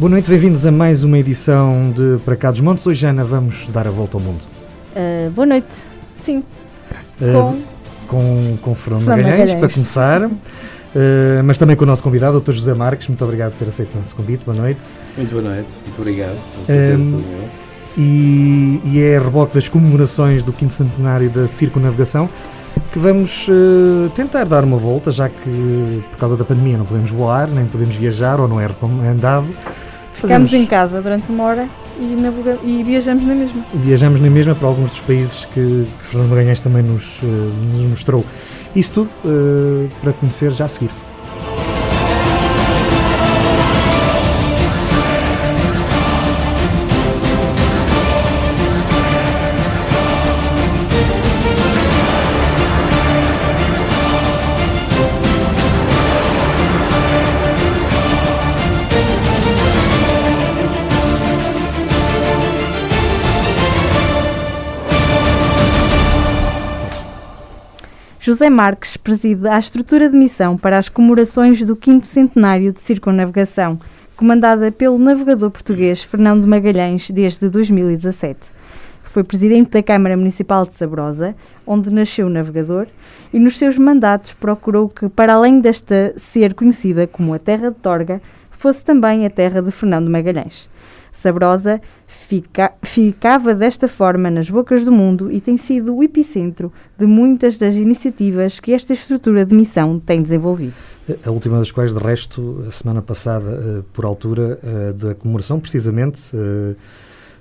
Boa noite, bem-vindos a mais uma edição de Para Cá dos Montes. Hoje, Ana, vamos dar a volta ao mundo. Uh, boa noite, sim. Uh, com, com Fernando Magalhães, para começar. Uh, mas também com o nosso convidado, o Dr. José Marques. Muito obrigado por ter aceito o nosso convite. Boa noite. Muito boa noite, muito obrigado. É um, e, e é a reboque das comemorações do 5 centenário da circunavegação que vamos uh, tentar dar uma volta, já que por causa da pandemia não podemos voar, nem podemos viajar ou não é recomendado. Ficamos em casa durante uma hora e, naviga e viajamos na mesma. Viajamos na mesma para alguns dos países que, que Fernando Magalhães também nos, uh, nos mostrou. Isso tudo uh, para conhecer já a seguir. José Marques preside a estrutura de missão para as comemorações do 5 centenário de circunnavegação, comandada pelo navegador português Fernando Magalhães desde 2017. Foi presidente da Câmara Municipal de Sabrosa, onde nasceu o navegador, e nos seus mandatos procurou que, para além desta ser conhecida como a Terra de Torga, fosse também a terra de Fernando Magalhães. Sabrosa fica, ficava desta forma nas bocas do mundo e tem sido o epicentro de muitas das iniciativas que esta estrutura de missão tem desenvolvido. A última das quais, de resto, a semana passada, eh, por altura eh, da comemoração, precisamente, eh,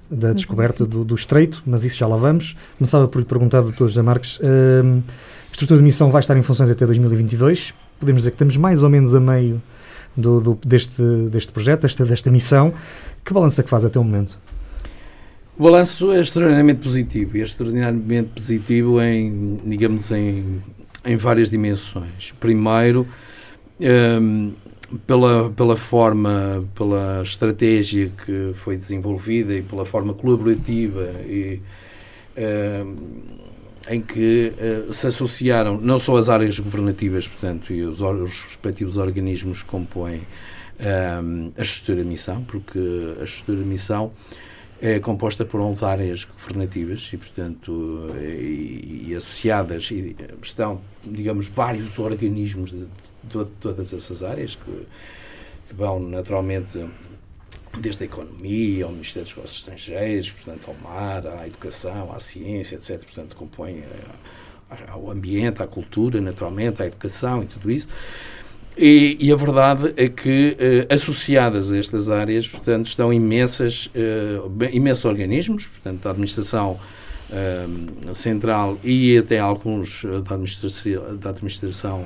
da descoberta do, do, Estreito, mas isso já lá vamos. Começava por lhe perguntar, doutor José Marques, a estrutura de missão vai estar em funções até 2022. Podemos dizer que estamos mais ou menos a meio do, do, deste, deste projeto, desta, desta missão. Que balanço é que faz até o momento? O balanço é extraordinariamente positivo e é extraordinariamente positivo em, digamos, em, em várias dimensões. Primeiro, um, pela, pela forma, pela estratégia que foi desenvolvida e pela forma colaborativa e, um, em que uh, se associaram não só as áreas governativas, portanto, e os, os respectivos organismos que compõem um, a estrutura missão, porque a estrutura missão é composta por 11 áreas governativas e, portanto, e, e associadas e estão, digamos, vários organismos de, de, de todas essas áreas que, que, vão naturalmente desde a economia ao Ministério dos Negócios Estrangeiros, portanto, ao mar, à educação, à ciência, etc. Portanto, compõem ao ambiente, à cultura, naturalmente, à educação e tudo isso. E, e, a verdade é que, uh, associadas a estas áreas, portanto, estão imensas, uh, imensos organismos, portanto, a administração uh, central e até alguns da administração, da administração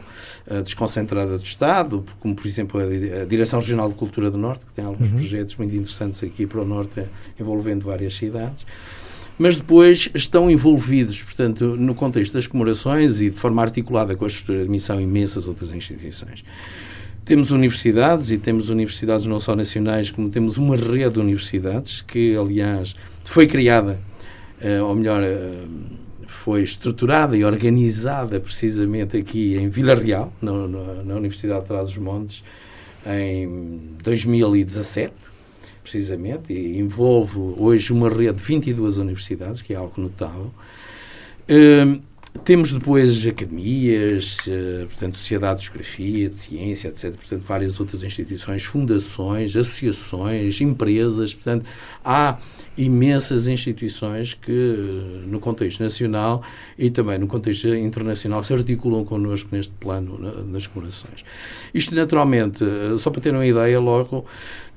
desconcentrada do Estado, como, por exemplo, a, Direção Regional de Cultura do Norte, que tem alguns uhum. projetos muito interessantes aqui para o Norte, envolvendo várias cidades mas depois estão envolvidos, portanto, no contexto das comemorações e de forma articulada com a estrutura de missão imensas outras instituições. Temos universidades e temos universidades não só nacionais, como temos uma rede de universidades que, aliás, foi criada, uh, ou melhor, uh, foi estruturada e organizada precisamente aqui em Vila Real, na, na Universidade de Trás-os-Montes, em 2017 precisamente, e envolve hoje uma rede de 22 universidades, que é algo notável. Uh, temos depois academias, uh, portanto, Sociedade de Geografia, de Ciência, etc. Portanto, várias outras instituições, fundações, associações, empresas. Portanto, há imensas instituições que, no contexto nacional e também no contexto internacional, se articulam connosco neste plano nas comemorações. Isto, naturalmente, eh, só para ter uma ideia, logo Hum,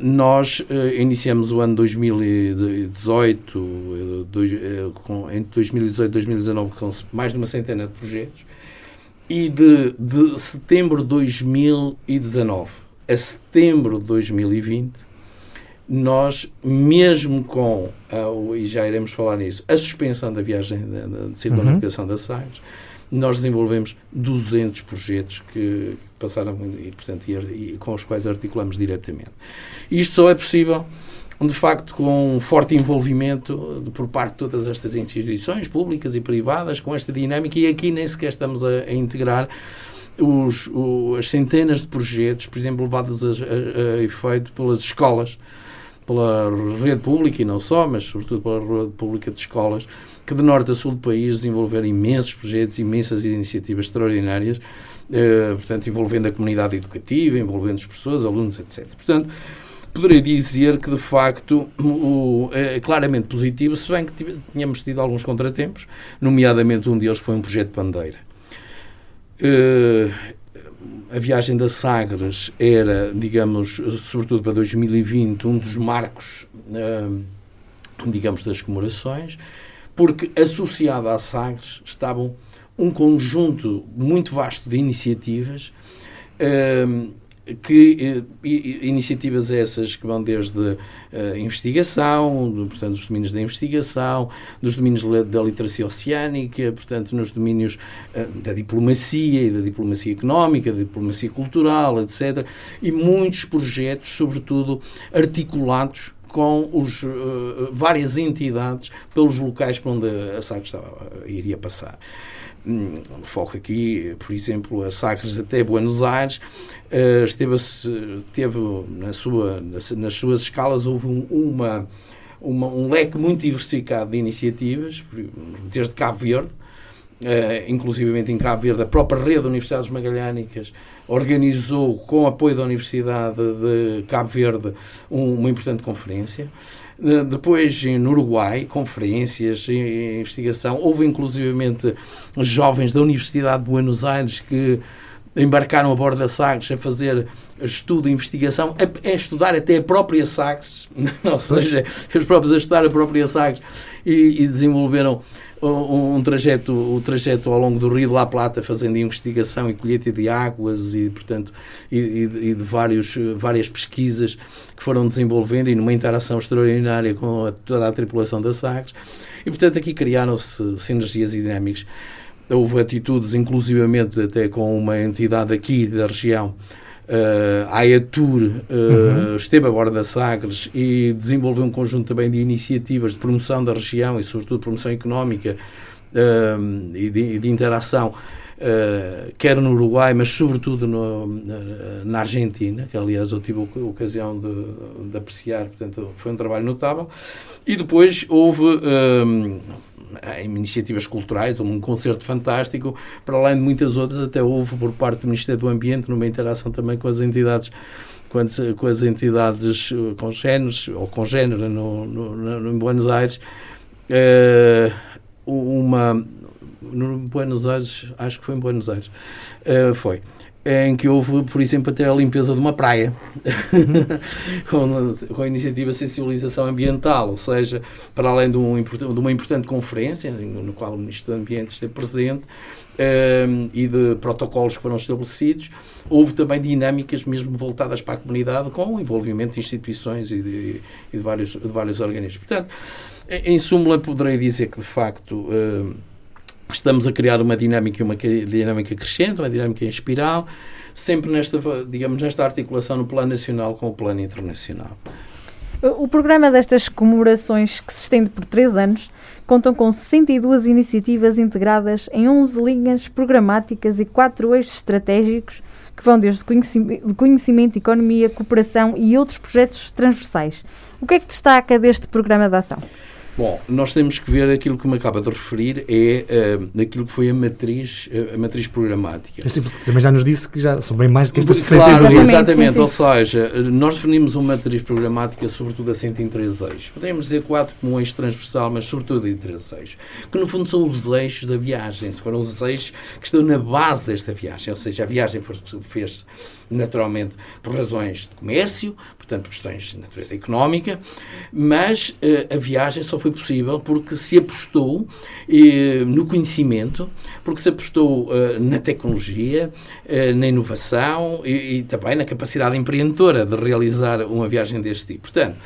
nós uh, iniciamos o ano 2018, uh, dois, uh, com, entre 2018 e 2019, com mais de uma centena de projetos, e de, de setembro de 2019 a setembro de 2020, nós, mesmo com, e já iremos falar nisso, a suspensão da viagem de, de circunnavegação uhum. da Sagres, nós desenvolvemos 200 projetos que passaram e, portanto, e, e com os quais articulamos diretamente. Isto só é possível de facto, com um forte envolvimento de, por parte de todas estas instituições, públicas e privadas, com esta dinâmica, e aqui nem sequer estamos a, a integrar os, o, as centenas de projetos, por exemplo, levados a, a, a efeito pelas escolas, pela rede pública e não só, mas sobretudo pela rede pública de escolas, que de norte a sul do país desenvolveram imensos projetos, imensas iniciativas extraordinárias, eh, portanto, envolvendo a comunidade educativa, envolvendo as pessoas, alunos, etc. Portanto, poderei dizer que, de facto, o, é claramente positivo, se bem que tínhamos tido alguns contratempos, nomeadamente um deles foi um projeto de bandeira. Uh, a viagem da Sagres era, digamos, sobretudo para 2020, um dos marcos, uh, digamos, das comemorações, porque associado à Sagres estavam um conjunto muito vasto de iniciativas uh, que eh, iniciativas essas que vão desde uh, investigação, do, portanto, dos domínios da investigação, dos domínios da literacia oceânica, portanto, nos domínios uh, da diplomacia e da diplomacia económica, da diplomacia cultural, etc. E muitos projetos, sobretudo, articulados com os, uh, várias entidades pelos locais para onde a SAC estava, iria passar. Um, foco aqui, por exemplo, a Sagres até Buenos Aires, uh, esteve, teve na sua, nas suas escalas houve um, uma, uma, um leque muito diversificado de iniciativas, desde Cabo Verde, uh, inclusivamente em Cabo Verde, a própria rede de Universidades Magalhânicas organizou, com apoio da Universidade de Cabo Verde, um, uma importante conferência. Depois, no Uruguai, conferências, investigação. Houve, inclusivamente, jovens da Universidade de Buenos Aires que embarcaram a bordo da Sagres a fazer estudo e investigação, a, a, estudar até a própria Sagres, ou seja, eles próprios a estudar a própria Sagres e, e desenvolveram um, um, trajeto, o trajeto ao longo do Rio de La Plata, fazendo investigação e colheita de águas e, portanto, e, e, de vários, várias pesquisas que foram desenvolvendo e numa interação extraordinária com a, toda a tripulação da Sagres. E, portanto, aqui criaram-se sinergias e dinâmicas. Houve atitudes, inclusivamente até com uma entidade aqui da região, Uh, a AETUR uh, uhum. esteve agora da Sagres e desenvolveu um conjunto também de iniciativas de promoção da região e, sobretudo, promoção económica uh, e, de, de, interação, uh, quer no Uruguai, mas sobretudo no, na, na, Argentina, que aliás eu tive a ocasião de, de, apreciar, portanto, foi um trabalho notável. E depois houve em iniciativas culturais, um concerto fantástico, para além de muitas outras, até houve por parte do Ministério do Ambiente, numa interação também com as entidades com as entidades eh, congêneres ou congênera no, no, no, em Buenos Aires, uh, uma no Buenos Aires, acho que foi em Buenos Aires, uh, foi em que houve, por exemplo, até a limpeza de uma praia, com, com, a iniciativa de sensibilização ambiental, ou seja, para além de, um, de uma importante conferência, no qual o Ministro do Ambiente esteve presente, um, ehm, e de protocolos que foram estabelecidos, houve também dinâmicas mesmo voltadas para a comunidade, com o envolvimento de instituições e de, e de vários, de vários organismos. Portanto, em súmula, poderei dizer que, de facto, uh, estamos a criar uma dinâmica, uma dinâmica crescente, uma dinâmica em espiral, sempre nesta, digamos, nesta articulação no plano nacional com o plano internacional. O programa destas comemorações, que se estende por três anos, contam com 62 iniciativas integradas em 11 linhas programáticas e quatro eixos estratégicos que vão desde conhecimento, conhecimento, economia, cooperação e outros projetos transversais. O que é que destaca deste programa de ação? Bom, nós temos que ver aquilo que me acaba de referir é uh, aquilo que foi a matriz, uh, a matriz programática. Também já nos disse que já são bem mais do que estas Claro, exatamente, exatamente. Sim, sim. ou seja, nós definimos uma matriz programática sobretudo assente em três eixos. Podemos dizer quatro como um eixo transversal, mas sobretudo em três eixos, que no fundo são os eixos da viagem, foram os eixos que estão na base desta viagem, ou seja, a viagem fez-se naturalmente por razões de comércio, portanto questões de natureza económica, mas uh, a viagem só foi possível porque se apostou uh, no conhecimento, porque se apostou uh, na tecnologia, na inovação e, e, também na capacidade empreendedora de realizar uma viagem deste tipo. Portanto,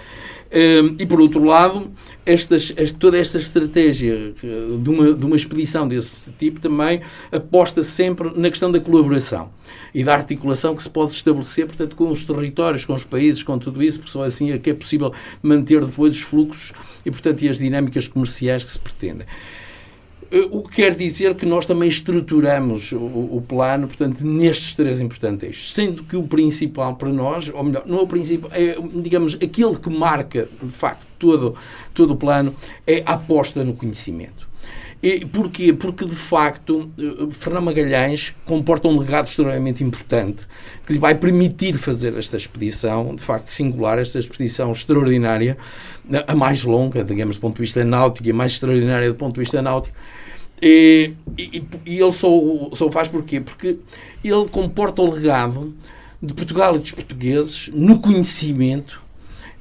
e por outro lado, estas, toda esta estratégia de uma, de uma expedição desse tipo também aposta sempre na questão da colaboração e da articulação que se pode estabelecer, portanto, com os territórios, com os países, com tudo isso, porque só assim é que é possível manter depois os fluxos e, portanto, e as dinâmicas comerciais que se pretendem. Eh, o que quer dizer que nós também estruturamos o, o, plano, portanto, nestes três importantes eixos, sendo que o principal para nós, ou melhor, não é o principal, é, digamos, aquele que marca, de facto, todo, todo o plano, é a aposta no conhecimento. E porquê? Porque, de facto, eh, Fernando Magalhães comporta um legado extremamente importante que lhe vai permitir fazer esta expedição, de facto singular, esta expedição extraordinária, a mais longa, digamos, do ponto de vista náutico e a mais extraordinária do ponto de vista náutico. E, e, e ele só, só faz porquê? Porque ele comporta o legado de Portugal e dos portugueses no conhecimento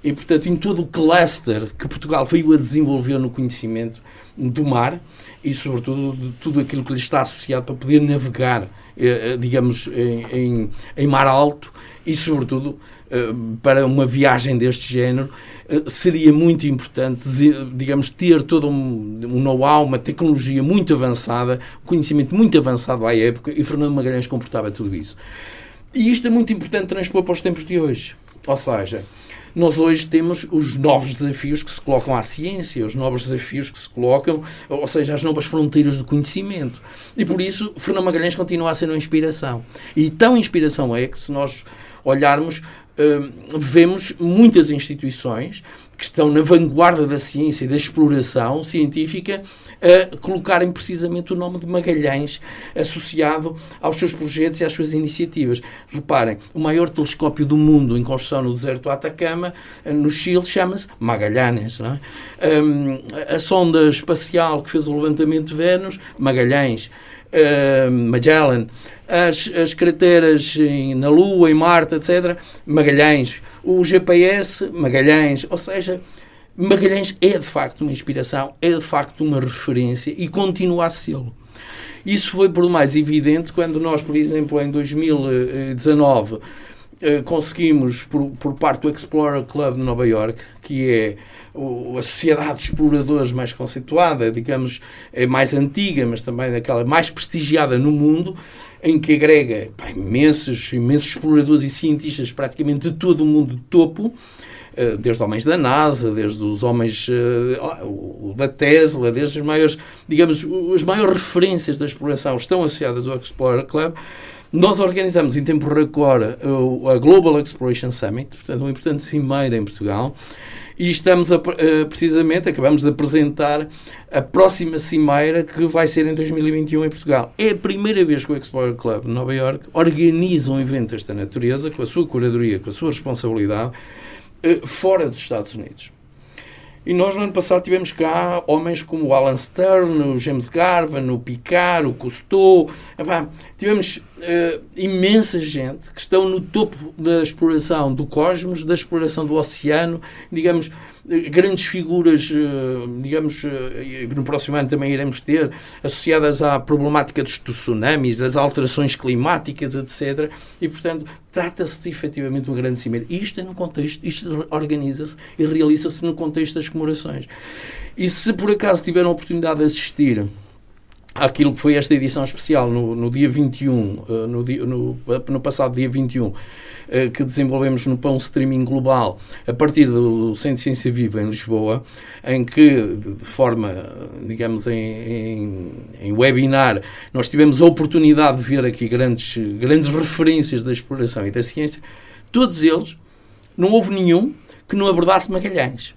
e, portanto, em todo o cluster que Portugal veio a desenvolver no conhecimento do mar e, sobretudo, de tudo aquilo que lhe está associado para poder navegar, eh, eh, digamos, em, em, em mar alto e, sobretudo, eh, para uma viagem deste género, seria muito importante, digamos, ter todo um, know-how, uma tecnologia muito avançada, conhecimento muito avançado à época, e Fernando Magalhães comportava tudo isso. E isto é muito importante transpor para os tempos de hoje. Ou seja, nós hoje temos os novos desafios que se colocam à ciência, os novos desafios que se colocam, ou seja, as novas fronteiras do conhecimento. E por isso, Fernando Magalhães continua a ser uma inspiração. E tão inspiração é que, se nós olharmos, uh, vemos muitas instituições que estão na vanguarda da ciência e da exploração científica a colocarem precisamente o nome de Magalhães associado aos seus projetos e às suas iniciativas. Reparem, o maior telescópio do mundo em construção no deserto do Atacama, no Chile, chama-se Magalhães. É? Um, a sonda espacial que fez o levantamento de Vênus, Magalhães. Uh, Magellan, as, as crateras em, na Lua, em Marte, etc. Magalhães, o GPS, Magalhães, ou seja, Magalhães é de facto uma inspiração, é de facto uma referência e continua a sê-lo. Isso foi por mais evidente quando nós, por exemplo, em 2019 eh, conseguimos, por, por parte do Explorer Club de Nova York, que é a sociedade de exploradores mais conceituada, digamos, é mais antiga, mas também daquela mais prestigiada no mundo, em que agrega pá, imensos, imensos exploradores e cientistas praticamente de todo o mundo de topo, eh, desde homens da NASA, desde os homens uh, da Tesla, desde os maiores, digamos, as maiores referências da exploração estão associadas ao Explorer Club. Nós organizamos em tempo recorde a Global Exploration Summit, portanto, uma importante cimeira em Portugal, e estamos a, eh, precisamente, acabamos de apresentar a próxima cimeira que vai ser em 2021 em Portugal. É a primeira vez que o Explorer Club de Nova York organiza um evento desta natureza, com a sua curadoria, com a sua responsabilidade, eh, fora dos Estados Unidos. E nós, no ano passado, tivemos cá homens como o Alan Stern, o James Garvin, o Picard, o Cousteau. tivemos uh, imensa gente que estão no topo da exploração do cosmos, da exploração do oceano, digamos, grandes figuras, eh, digamos, eh, no próximo ano também iremos ter, associadas à problemática dos tsunamis, das alterações climáticas, etc. E, portanto, trata-se efetivamente de uma grande cimeira. E isto é no contexto, isto organiza-se e realiza-se no contexto das comemorações. E se por acaso tiveram a oportunidade de assistir àquilo que foi esta edição especial no, no dia 21, eh, no, no, no passado dia 21, eh, que desenvolvemos no Pão Streaming Global, a partir do Centro de Ciência Viva em Lisboa, em que, de forma, digamos, em, em, em webinar, nós tivemos a oportunidade de ver aqui grandes, grandes referências da exploração e da ciência, todos eles, não houve nenhum que não abordasse Magalhães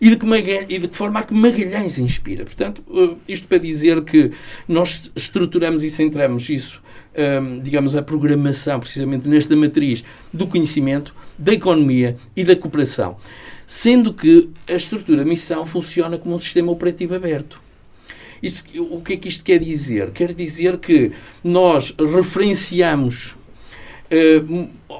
e de, que e de que forma a que Magalhães inspira. Portanto, eh, isto para dizer que nós estruturamos e centramos isso um, digamos, a programação, precisamente nesta matriz do conhecimento, da economia e da cooperação. Sendo que a estrutura missão funciona como um sistema operativo aberto. Isso, o que é que isto quer dizer? Quer dizer que nós referenciamos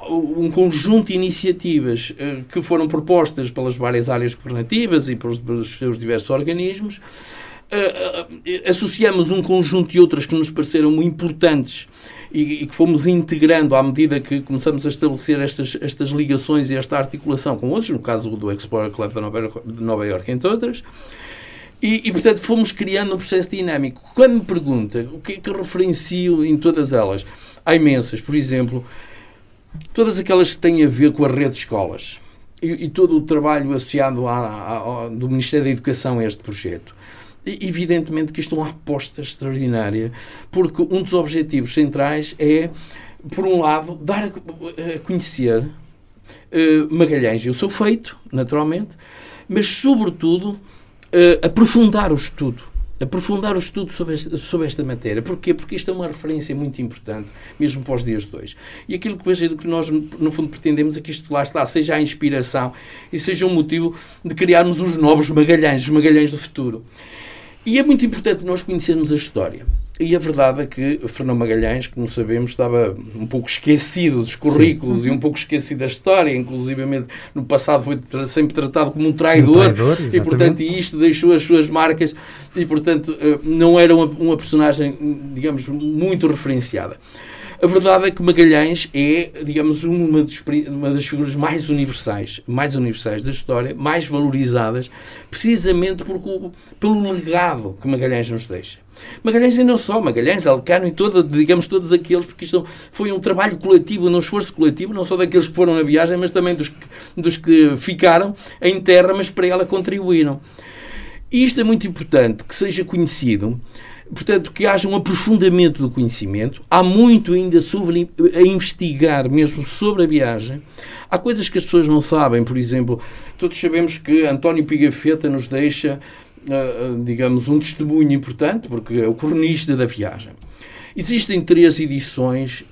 um conjunto de iniciativas uh, que foram propostas pelas várias áreas governativas e pelos, seus diversos organismos, uh, associamos um conjunto de outras que nos pareceram importantes e, que fomos integrando à medida que começamos a estabelecer estas, estas ligações e esta articulação com outros, no caso do Explorer Club de Nova, Nova York, entre outras. E, e, portanto, fomos criando um processo dinâmico. Quando me pergunta o que é que referencio em todas elas, há imensas. Por exemplo, todas aquelas que têm a ver com a rede de escolas e, e todo o trabalho associado à, à, do Ministério da Educação a este projeto. Evidentemente que isto é uma aposta extraordinária, porque um dos objetivos centrais é, por um lado, dar a, conhecer uh, Magalhães. E o seu feito, naturalmente, mas, sobretudo, uh, aprofundar o estudo aprofundar o estudo sobre esta, sobre esta matéria. Porquê? Porque isto é uma referência muito importante, mesmo para os dias de hoje. E aquilo que nós, no fundo, pretendemos é que isto lá está, seja a inspiração e seja um motivo de criarmos os novos Magalhães, os Magalhães do futuro. E é muito importante nós conhecermos a história. E a verdade é que Fernão Magalhães, como sabemos, estava um pouco esquecido dos currículos Sim. e um pouco esquecido da história, inclusive no passado foi sempre tratado como um traidor, um traidor e portanto isto deixou as suas marcas e portanto eh, não era uma, uma personagem, digamos, muito referenciada. A verdade é que Magalhães é, digamos, uma, uma das figuras mais universais, mais universais da história, mais valorizadas, precisamente por, pelo legado que Magalhães nos deixa. Magalhães e não só, Magalhães, Alcano e todo, digamos todos aqueles, porque isto foi um trabalho coletivo, um esforço coletivo, não só daqueles que foram na viagem, mas também dos, dos que ficaram em terra, mas para ela contribuíram. E isto é muito importante que seja conhecido, portanto, que haja um aprofundamento do conhecimento. Há muito ainda sobre, a investigar mesmo sobre a viagem. Há coisas que as pessoas não sabem, por exemplo, todos sabemos que António Pigafetta nos deixa uh, digamos, um testemunho importante, porque é o cronista da viagem. Existem três edições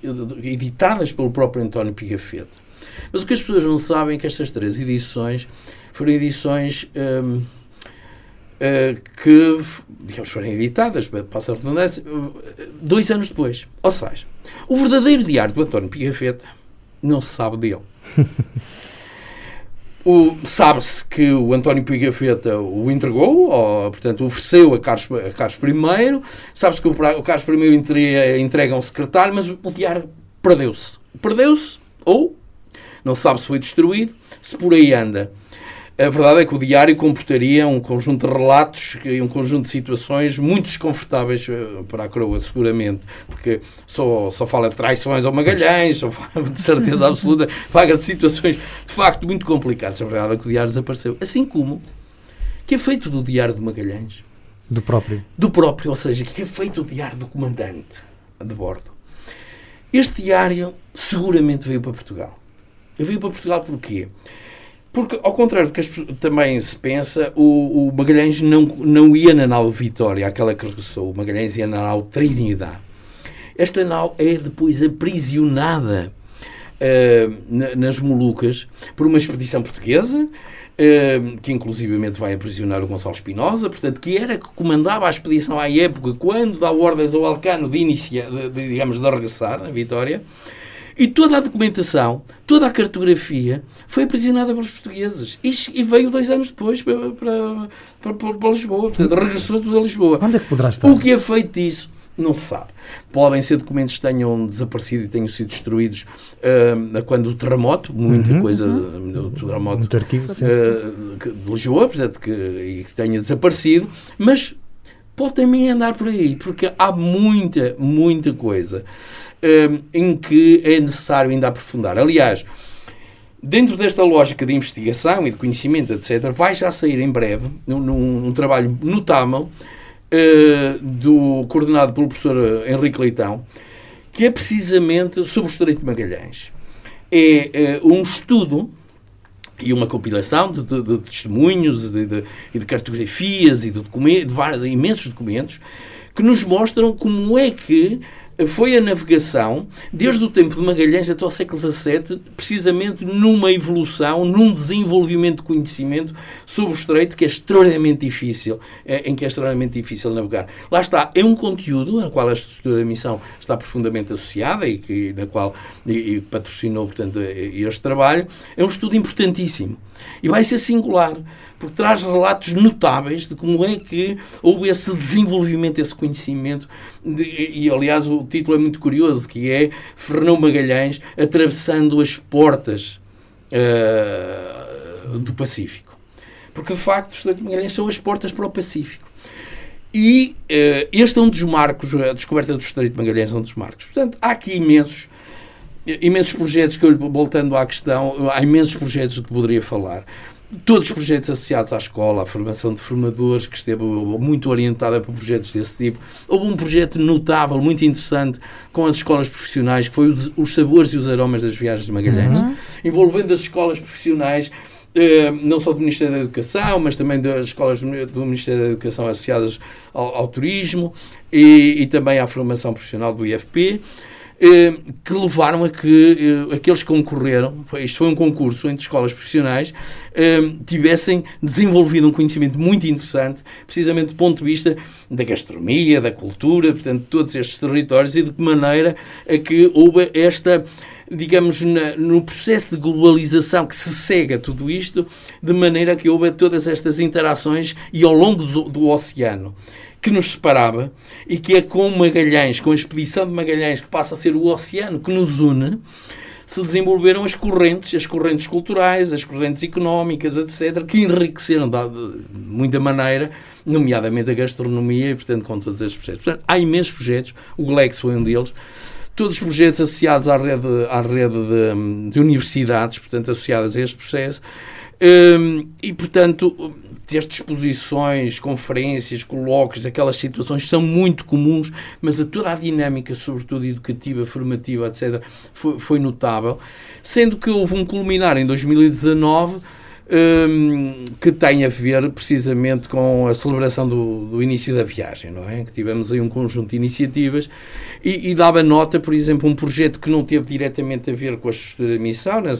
editadas pelo próprio António Pigafetta. Mas o que as pessoas não sabem é que estas três edições foram edições um, uh, ah, que, digamos, foram editadas, passa a redundância, dois anos depois. Ou seja, o verdadeiro diário do António Pigafetta não se sabe dele. Sabe-se que o António Pigafetta o entregou, ou, portanto, ofereceu a Carlos, a Carlos I. Sabe-se que o, o Carlos I entrega, entrega um secretário, mas o diário perdeu-se. Perdeu-se, ou não se sabe se foi destruído, se por aí anda. A verdade é que o diário comportaria um conjunto de relatos e um conjunto de situações muito desconfortáveis eh, para a coroa, seguramente, porque só, só fala de traições ao Magalhães, só fala de certeza absoluta, fala de situações de facto muito complicadas. A verdade é que o diário desapareceu. Assim como que é feito do diário do Magalhães? Do próprio. Do próprio, ou seja, que é feito o diário do comandante de bordo. Este diário seguramente veio para Portugal. Veio para Portugal porquê? Porque, ao contrário do que também se pensa, o, o, Magalhães não, não ia na nau Vitória, aquela que regressou. O Magalhães ia na nau Trinidade. Esta nau é depois aprisionada uh, nas Molucas por uma expedição portuguesa, uh, que inclusivamente vai aprisionar o Gonçalo Espinosa, portanto, que era que comandava a expedição à época, quando dá ordens ao Alcano de, inicia, de, de digamos, de regressar na Vitória. E toda a documentação, toda a cartografia foi aprisionada pelos portugueses e, veio dois anos depois para, para, para, para, Lisboa. Portanto, regressou tudo a Lisboa. Onde é que poderá estar? O que é feito disso? Não se sabe. Podem ser documentos que tenham desaparecido e tenham sido destruídos uh, quando o terremoto, muita uhum, coisa uhum. do terremoto Muito arquivo, uh, de Lisboa, portanto, que, e que tenha desaparecido, mas pode também andar por aí, porque há muita, muita coisa um, em que é necessário ainda aprofundar. Aliás, dentro desta lógica de investigação e de conhecimento, etc., vai já sair em breve, num, num trabalho notável, uh, do, coordenado pelo professor Henrique Leitão, que é precisamente sobre o Estreito de Magalhães. É uh, um estudo e uma compilação de, de, de testemunhos e de, de, cartografias e de, de, de imensos documentos que nos mostram como é que foi a navegação, desde o tempo de Magalhães até ao século XVII, precisamente numa evolução, num desenvolvimento de conhecimento sobre o estreito que é extraordinariamente difícil, é, em que é extraordinariamente difícil navegar. Lá está, é um conteúdo na qual a estrutura da missão está profundamente associada e que, na qual e, e patrocinou, portanto, este trabalho. É um estudo importantíssimo. E vai ser singular, porque traz relatos notáveis de como é que houve esse desenvolvimento, esse conhecimento. De, e, aliás, o título é muito curioso, que é Fernão Magalhães atravessando as portas uh, do Pacífico. Porque, de facto, os de Magalhães são as portas para o Pacífico. E uh, este é um dos marcos, a descoberta do Estreito de Magalhães é um dos marcos. Portanto, há aqui imensos imensos projetos que eu, voltando à questão, há imensos projetos que poderia falar. todos os projetos associados à escola, à formação de formadores, que esteve muito orientada para projetos desse tipo. Houve um projeto notável, muito interessante, com as escolas profissionais, que foi os, os sabores e os aromas das viagens de Magalhães, uhum. envolvendo as escolas profissionais, eh, não só do Ministério da Educação, mas também das escolas do Ministério da Educação associadas ao, ao turismo e, e também à formação profissional do IFP. Eh, que levaram a que eh, aqueles que concorreram, isto foi um concurso entre escolas profissionais, eh, tivessem desenvolvido um conhecimento muito interessante, precisamente do ponto de vista da gastronomia, da cultura, portanto, todos estes territórios e de que maneira a que houve esta digamos, no processo de globalização que se cega tudo isto, de maneira que houve todas estas interações e ao longo do, do oceano que nos separava e que é com Magalhães, com a expedição de Magalhães, que passa a ser o oceano que nos une, se desenvolveram as correntes, as correntes culturais, as correntes económicas, etc., que enriqueceram de, muita maneira, nomeadamente a gastronomia e, portanto, com todos estes projetos. Portanto, há imensos projetos, o Glex foi um deles, todos os projetos associados à rede, à rede de, de universidades, portanto, associadas a este processo, um, e, portanto, estas exposições, conferências, colóquios, aquelas situações são muito comuns, mas a toda a dinâmica, sobretudo educativa, formativa, etc., foi, foi notável. Sendo que houve um culminar em 2019 um, que tem a ver precisamente com a celebração do, do, início da viagem, não é? Que tivemos aí um conjunto de iniciativas e, e dava nota, por exemplo, um projeto que não teve diretamente a ver com a estrutura de missão na,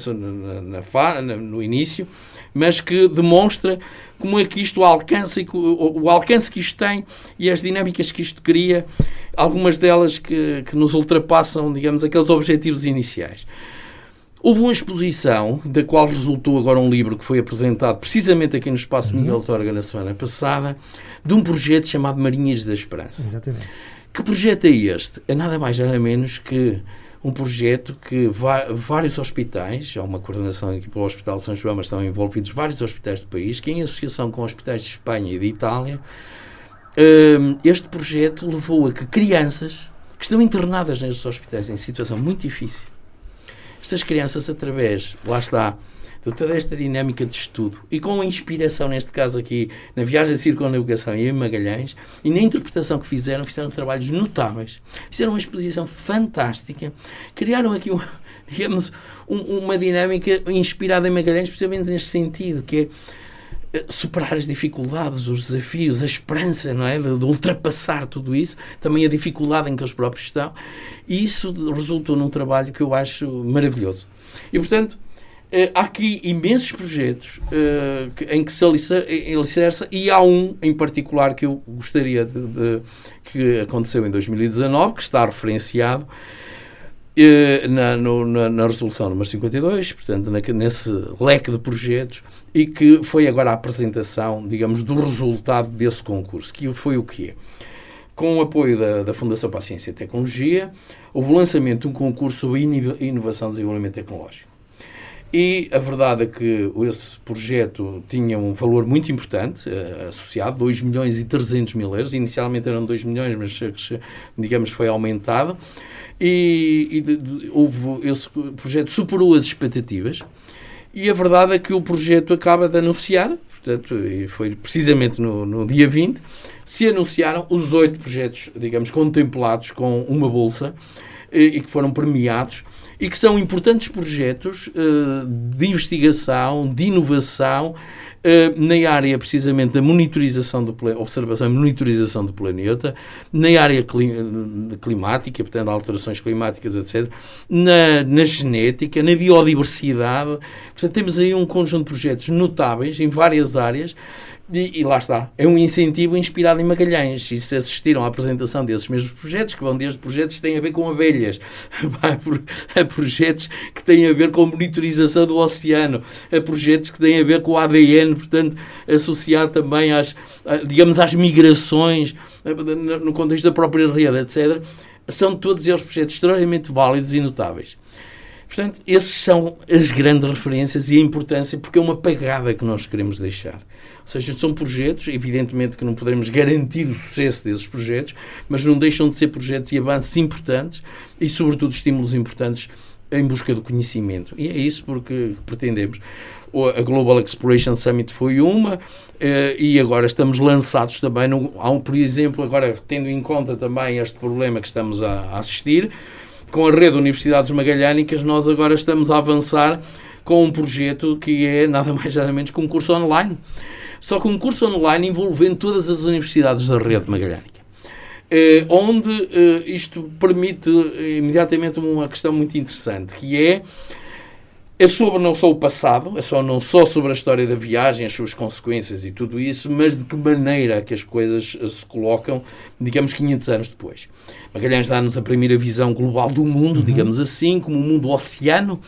na, na, no início, mas que demonstra como é que isto alcança, o, o alcance que isto tem e as dinâmicas que isto cria, algumas delas que, que nos ultrapassam, digamos, aqueles objetivos iniciais. Houve uma exposição, da qual resultou agora um livro que foi apresentado precisamente aqui no Espaço uhum. Miguel Torga na semana passada, de um projeto chamado Marinhas da Esperança. Exatamente. Que projeto é este? É nada mais nada menos que um projeto que vários hospitais, há uma coordenação aqui pelo Hospital São João, mas estão envolvidos vários hospitais do país, que em associação com hospitais de Espanha e de Itália, hum, este projeto levou a que crianças que estão internadas nestes hospitais em situação muito difícil, estas crianças, através, lá está, de toda esta dinâmica de estudo e com a inspiração, neste caso aqui, na viagem de circunnavigação em Magalhães e na interpretação que fizeram, fizeram trabalhos notáveis, fizeram uma exposição fantástica, criaram aqui, digamos, um, uma dinâmica inspirada em Magalhães, precisamente neste sentido, que é eh, superar as dificuldades, os desafios, a esperança, não é? De, de, ultrapassar tudo isso, também a dificuldade em que eles próprios estão. E isso resultou num trabalho que eu acho maravilhoso. E, portanto, há aqui imensos projetos uh, em que se alicerça e há um em particular que eu gostaria de, de que aconteceu em 2019, que está referenciado, na, no, na, na, resolução número 52, portanto, na, nesse leque de projetos, e que foi agora a apresentação, digamos, do resultado desse concurso, que foi o quê? Com o apoio da, da Fundação para a Ciência e Tecnologia, houve o lançamento de um concurso sobre inovação e desenvolvimento tecnológico. E a verdade é que esse projeto tinha um valor muito importante uh, associado, 2 milhões e 300 mil euros. Inicialmente eram 2 milhões, mas digamos foi aumentado e, e de, de, houve, esse projeto superou as expectativas e a verdade é que o projeto acaba de anunciar, portanto, e foi precisamente no, no dia 20, se anunciaram os oito projetos, digamos, contemplados com uma bolsa e, e que foram premiados e que são importantes projetos uh, de investigação, de inovação Uh, na área precisamente da monitorização do observação e monitorização do planeta, na área climática, portanto, alterações climáticas, etc., na, na genética, na biodiversidade. Portanto, temos aí um conjunto de projetos notáveis em várias áreas e, e, lá está, é um incentivo inspirado em Magalhães. E se assistiram à apresentação desses mesmos projetos, que vão desde projetos que têm a ver com abelhas, a projetos que têm a ver com monitorização do oceano, a projetos que têm a ver com o ADN, portanto, associado também às, digamos, às migrações, no contexto da própria rede, etc. São todos eles projetos extremamente válidos e notáveis. Portanto, esses são as grandes referências e a importância, porque é uma pagada que nós queremos deixar. Ou seja, são projetos, evidentemente que não podemos garantir o sucesso desses projetos, mas não deixam de ser projetos e avanços importantes e, sobretudo, estímulos importantes em busca do conhecimento. E é isso porque pretendemos. A Global Exploration Summit foi uma, eh, e agora estamos lançados também, há um, por exemplo, agora tendo em conta também este problema que estamos a assistir, com a rede de universidades magalhânicas, nós agora estamos a avançar com um projeto que é nada mais nada menos que um curso online. Só que um curso online envolvendo todas as universidades da rede magalhânica. Eh, onde eh, isto permite imediatamente uma questão muito interessante, que é é sobre não só o passado, é só não só sobre a história da viagem, as suas consequências e tudo isso, mas de que maneira que as coisas eh, se colocam, digamos, 500 anos depois. Magalhães dá-nos a primeira visão global do mundo, uhum. digamos assim, como o mundo oceano,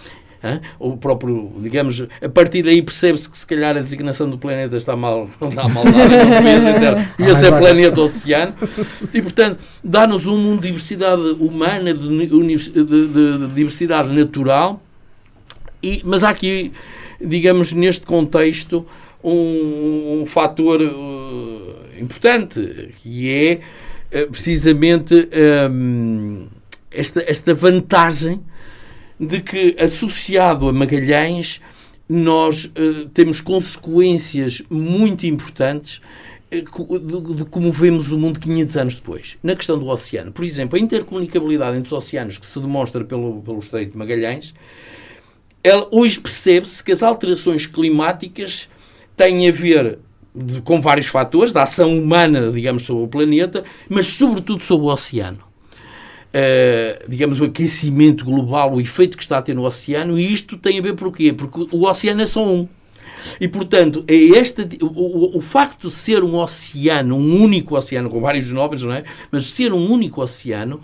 o próprio, digamos, a partir daí percebe-se que se calhar a designação do planeta está mal, está mal dada, devia ser planeta oceano, e portanto dá-nos um mundo de diversidade humana, de, de, de, de diversidade natural, e, mas há aqui, digamos, neste contexto, um, um fator uh, importante, que é uh, precisamente um, esta, esta vantagem de que, associado a Magalhães, nós uh, temos consequências muito importantes de, de, como vemos o mundo 500 anos depois. Na questão do oceano, por exemplo, a intercomunicabilidade entre os oceanos que se demonstra pelo, pelo Estreito de Magalhães, hoje percebe-se que as alterações climáticas têm a ver de, com vários fatores, da ação humana, digamos, sobre o planeta, mas sobretudo sobre o oceano. Uh, digamos, o aquecimento global, o efeito que está a ter no oceano, e isto tem a ver porquê? Porque o oceano é só um. E, portanto, é este, o, o, o, facto de ser um oceano, um único oceano, com vários nomes, não é? Mas ser um único oceano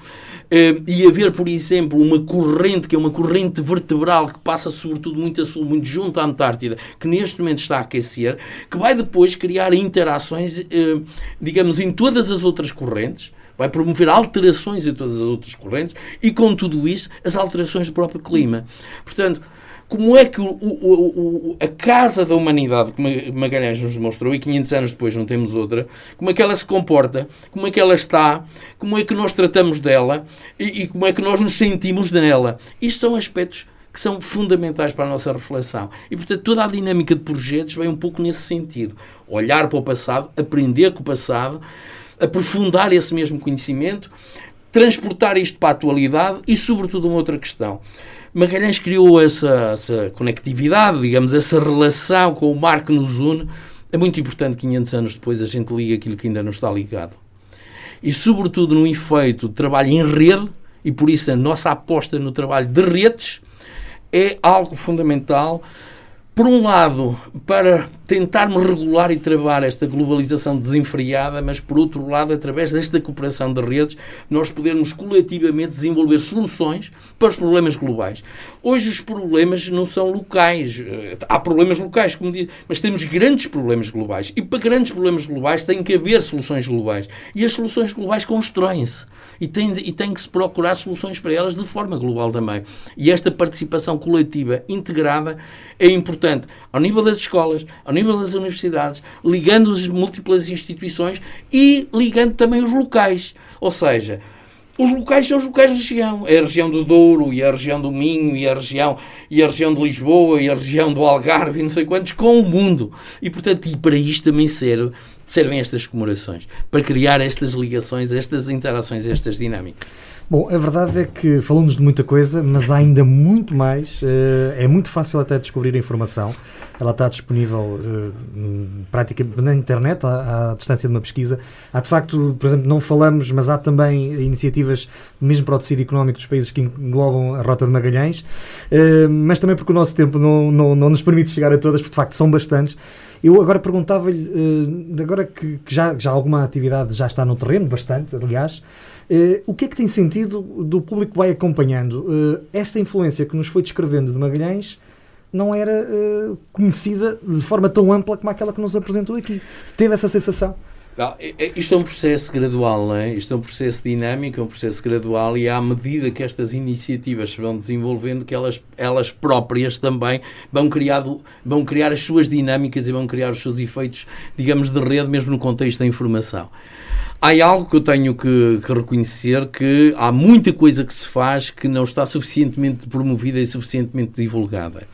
eh, e haver, por exemplo, uma corrente, que é uma corrente vertebral que passa sobretudo muito a sul, muito junto à Antártida, que neste momento está a aquecer, que vai depois criar interações, eh, digamos, em todas as outras correntes, vai promover alterações em todas as outras correntes e, com tudo isso, as alterações do próprio clima. Portanto, como é que o, o, o, a casa da humanidade, que Magalhães nos demonstrou, e 500 anos depois não temos outra, como é que ela se comporta, como é que ela está, como é que nós tratamos dela e, e como é que nós nos sentimos nela. Isto são aspectos que são fundamentais para a nossa reflexão. E, portanto, toda a dinâmica de projetos vem um pouco nesse sentido. Olhar para o passado, aprender com o passado, aprofundar esse mesmo conhecimento, transportar isto para a atualidade e, sobretudo, uma outra questão. Magalhães criou essa, essa conectividade, digamos, essa relação com o mar que nos une. É muito importante que 500 anos depois a gente ligue aquilo que ainda não está ligado. E, sobretudo, no efeito de trabalho em rede, e por isso a nossa aposta no trabalho de redes é algo fundamental por um lado, para tentarmos regular e travar esta globalização desenfreada, mas por outro lado, através desta cooperação de redes, nós podermos coletivamente desenvolver soluções para os problemas globais. Hoje os problemas não são locais. Há problemas locais, como diz, mas temos grandes problemas globais. E para grandes problemas globais tem que haver soluções globais. E as soluções globais constroem-se. E tem, e tem que se procurar soluções para elas de forma global também. E esta participação coletiva integrada é importante ao nível das escolas, ao nível das universidades, ligando as múltiplas instituições e ligando também os locais. Ou seja, os locais são os locais da região. É a região do Douro, e a região do Minho, e a região, e a região de Lisboa, e a região do Algarve, e não sei quantos, com o mundo. E, portanto, e para isto também serve, servem estas comemorações, para criar estas ligações, estas interações, estas dinâmicas. Bom, a verdade é que falamos de muita coisa, mas há ainda muito mais. Eh, é muito fácil até descobrir a informação. Ela está disponível eh, praticamente na internet, à, distância de uma pesquisa. Há de facto, por exemplo, não falamos, mas há também iniciativas, mesmo para o tecido económico dos países que englobam a Rota de Magalhães, eh, mas também porque o nosso tempo não, não, não nos permite chegar a todas, porque de facto são bastantes. Eu agora perguntava-lhe, agora que já, já alguma atividade já está no terreno, bastante, aliás, Uh, o que é que tem sentido do público que vai acompanhando? Uh, esta influência que nos foi descrevendo de Magalhães não era uh, conhecida de forma tão ampla como aquela que nos apresentou aqui. Teve essa sensação? Não, é, é, isto é um processo gradual, não é? Isto é um processo dinâmico, é um processo gradual e à medida que estas iniciativas se vão desenvolvendo, que elas, elas próprias também vão, criado, vão criar as suas dinâmicas e vão criar os seus efeitos, digamos, de rede, mesmo no contexto da informação. Há algo que eu tenho que, que, reconhecer que há muita coisa que se faz que não está suficientemente promovida e suficientemente divulgada.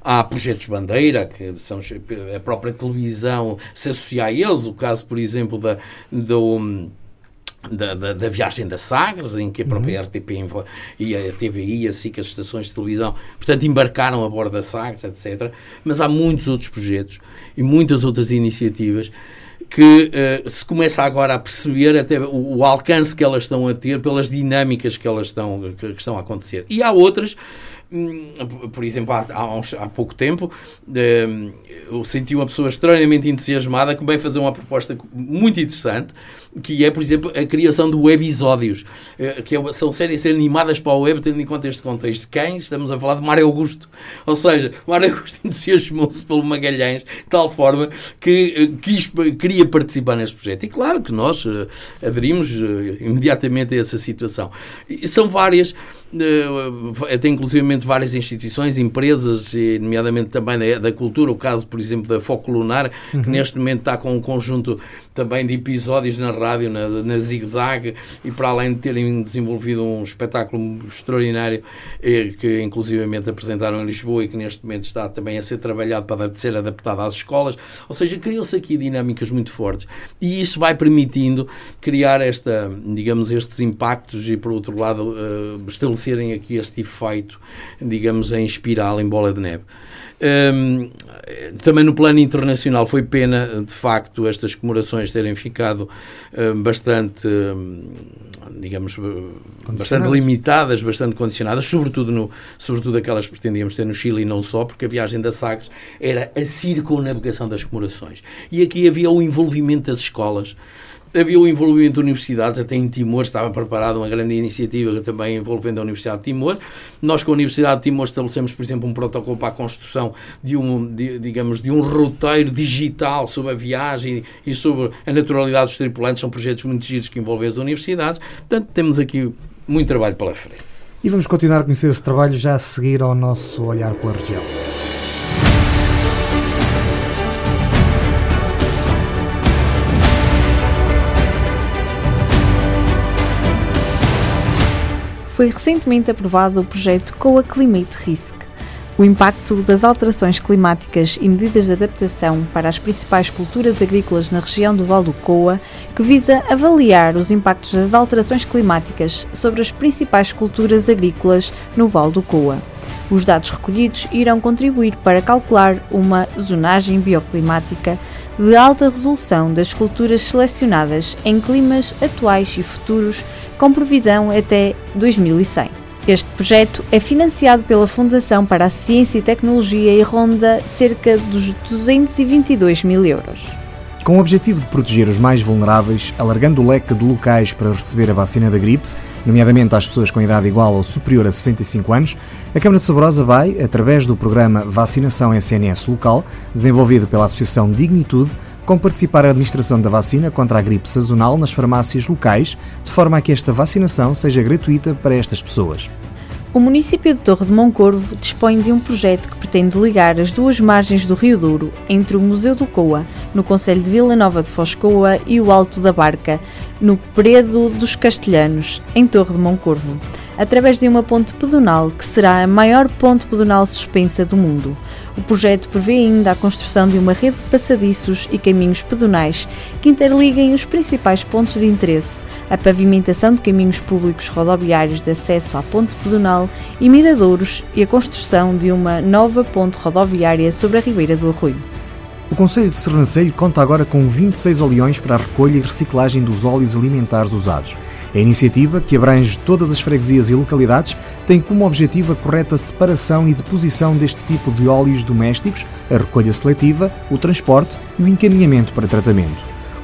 Há projetos bandeira, que são a própria televisão se associa a eles, o caso, por exemplo, da, do, da, da, da, viagem da Sagres, em que a própria uhum. RTP e a TVI, assim que as estações de televisão, portanto, embarcaram a bordo da Sagres, etc. Mas há muitos outros projetos e muitas outras iniciativas que uh, se começa agora a perceber até o, o, alcance que elas estão a ter pelas dinâmicas que elas estão, que, que estão a acontecer. E há outras por exemplo, há, há, uns, há pouco tempo, hum, eu senti uma pessoa extremamente entusiasmada que veio fazer uma proposta muito interessante, que é, por exemplo, a criação de webisódios, eh, que é são séries animadas para o web, tendo em conta este contexto. Quem? Estamos a falar de Mário Augusto. Ou seja, Mário Augusto entusiasmou-se pelo Magalhães de tal forma que eh, quis, queria participar neste projeto. E claro que nós eh, aderimos imediatamente a essa situação. E são várias até inclusive várias instituições, empresas, nomeadamente também da, da, cultura, o caso, por exemplo, da Foco Lunar, uhum. que neste momento está com um conjunto também de episódios na rádio, na, na Zig Zag, e para além de terem desenvolvido um espetáculo extraordinário, eh, que inclusivamente apresentaram em Lisboa e que neste momento está também a ser trabalhado para ser adaptado às escolas, ou seja, criam-se aqui dinâmicas muito fortes. E isso vai permitindo criar esta, digamos, estes impactos e, por outro lado, uh, estabelecer serem aqui este efeito, digamos, em espiral, em bola de neve. Um, também no plano internacional foi pena, de facto, estas comemorações terem ficado um, bastante, um, digamos, bastante limitadas, bastante condicionadas, sobretudo, no, sobretudo aquelas que pretendíamos ter no Chile e não só, porque a viagem da Sagres era a circunnavegação das comemorações. E aqui havia o envolvimento das escolas havia o envolvimento de universidades, até em Timor estava preparada uma grande iniciativa também envolvendo a Universidade de Timor. Nós, com a Universidade de Timor, estabelecemos, por exemplo, um protocolo para a construção de um, de, digamos, de um roteiro digital sobre a viagem e sobre a naturalidade dos tripulantes. São projetos muito giros que envolvem as universidades. Portanto, temos aqui muito trabalho pela frente. E vamos continuar a conhecer esse trabalho já a seguir ao nosso olhar pela região. Foi recentemente aprovado o projeto COA Climate Risk. O impacto das alterações climáticas e medidas de adaptação para as principais culturas agrícolas na região do Val do Coa, que visa avaliar os impactos das alterações climáticas sobre as principais culturas agrícolas no Val do Coa. Os dados recolhidos irão contribuir para calcular uma zonagem bioclimática de alta resolução das culturas selecionadas em climas atuais e futuros com previsão até 2100. Este projeto é financiado pela Fundação para a Ciência e Tecnologia e ronda cerca dos 222 mil euros. Com o objetivo de proteger os mais vulneráveis, alargando o leque de locais para receber a vacina da gripe, nomeadamente às pessoas com idade igual ou superior a 65 anos, a Câmara de Saborosa vai, através do programa Vacinação SNS Local, desenvolvido pela Associação Dignitude, com participar a administração da vacina contra a gripe sazonal nas farmácias locais, de forma a que esta vacinação seja gratuita para estas pessoas. O município de Torre de Moncorvo dispõe de um projeto que pretende ligar as duas margens do Rio Douro, entre o Museu do Coa, no Conselho de Vila Nova de Foscoa, e o Alto da Barca, no Predo dos Castelhanos, em Torre de Moncorvo, através de uma ponte pedonal que será a maior ponte pedonal suspensa do mundo. O projeto prevê ainda a construção de uma rede de passadiços e caminhos pedonais que interliguem os principais pontos de interesse, a pavimentação de caminhos públicos rodoviários de acesso à ponte pedonal e miradouros e a construção de uma nova ponte rodoviária sobre a Ribeira do Arroio. O Conselho de Sernancelho conta agora com 26 oleões para a recolha e reciclagem dos óleos alimentares usados. A iniciativa, que abrange todas as freguesias e localidades, tem como objetivo a correta separação e deposição deste tipo de óleos domésticos, a recolha seletiva, o transporte e o encaminhamento para tratamento.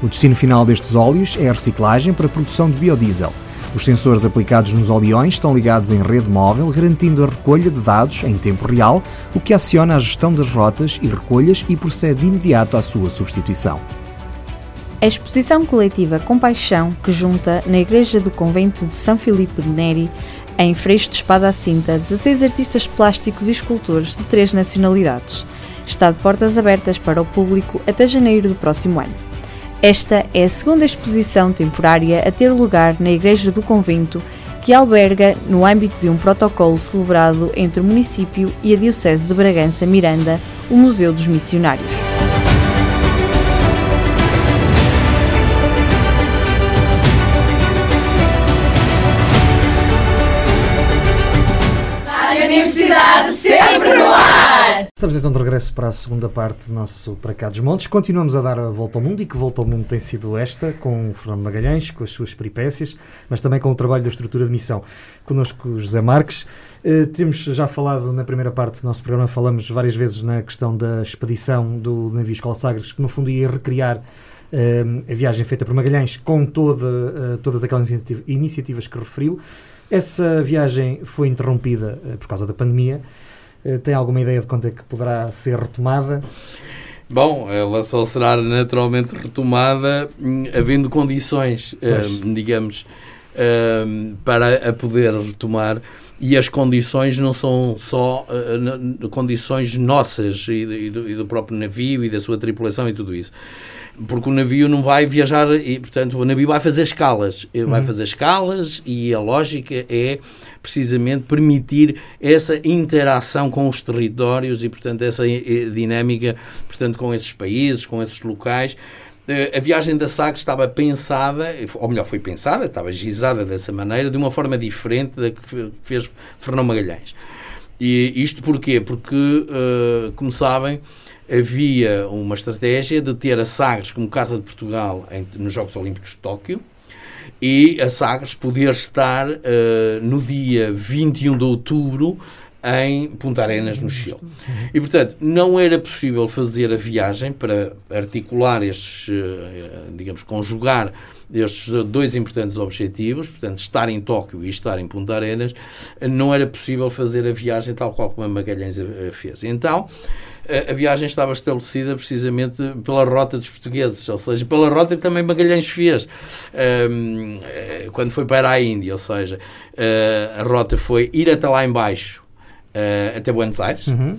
O destino final destes óleos é a reciclagem para a produção de biodiesel. Os sensores aplicados nos oleões estão ligados em rede móvel, garantindo a recolha de dados em tempo real, o que aciona a gestão das rotas e recolhas e procede de imediato à sua substituição. A exposição coletiva Compaixão, que junta na Igreja do Convento de São Filipe de Neri, em Freixo de Espada à Cinta, 16 artistas plásticos e escultores de três nacionalidades. Está de portas abertas para o público até janeiro do próximo ano. Esta é a segunda exposição temporária a ter lugar na Igreja do Convento, que alberga, no âmbito de um protocolo celebrado entre o município e a Diocese de Bragança Miranda, o Museu dos Missionários. Estamos então de regresso para a segunda parte do nosso Para Cá dos Montes. Continuamos a dar a volta ao mundo e que volta ao mundo tem sido esta, com o Fernando Magalhães, com as suas peripécias, mas também com o trabalho da estrutura de missão. Connosco José Marques. Uh, temos já falado na primeira parte do nosso programa, falamos várias vezes na questão da expedição do navio Escola Sagres, que no fundo ia recriar uh, a viagem feita por Magalhães com toda, uh, todas aquelas iniciativas que referiu. Essa viagem foi interrompida por causa da pandemia. Uh, tem alguma ideia de quando é que poderá ser retomada? Bom, ela só será naturalmente retomada hum, havendo condições, uh, digamos, hum, para a poder retomar. E as condições não são só condições nossas e, e, do, e do próprio navio e da sua tripulação e tudo isso porque o navio não vai viajar e, portanto, o navio vai fazer escalas. Vai uhum. fazer escalas e a lógica é precisamente permitir essa interação com os territórios e, portanto, essa eh, dinâmica, portanto, com esses países, com esses locais. Eh, a viagem da SAC estava pensada, ou melhor, foi pensada, estava gizada dessa maneira, de uma forma diferente da que fez Fernão Magalhães. E isto porquê? Porque, uh, como sabem, havia uma estratégia de ter a Sagres como Casa de Portugal nos Jogos Olímpicos de Tóquio e a Sagres poder estar uh, no dia 21 de outubro em Punta Arenas, no Chile. E, portanto, não era possível fazer a viagem para articular estes, eh, digamos, conjugar estes dois importantes objetivos, portanto, estar em Tóquio e estar em Punta Arenas, não era possível fazer a viagem tal qual como a Magalhães fez. Então, a, viagem estava estabelecida precisamente pela rota dos portugueses, ou seja, pela rota que também Magalhães fez um, eh, quando foi para a Índia, ou seja, uh, a rota foi ir até lá embaixo, uh, até Buenos Aires. Uhum.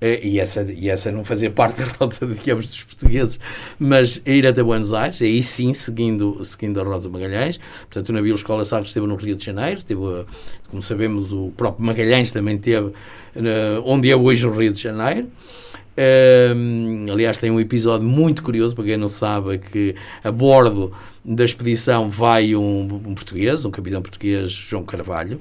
Uh, e, essa, e essa não fazia parte da rota, digamos, dos portugueses, mas ir até Buenos Aires, aí sim, seguindo, seguindo a rota de Magalhães. Portanto, o navio Escola Sagres esteve no Rio de Janeiro, teve, como sabemos, o próprio Magalhães também teve, onde é hoje o Rio de Janeiro. Um, aliás, tem um episódio muito curioso, para quem não sabe, que a bordo da expedição vai um, um português, um capitão português, João Carvalho,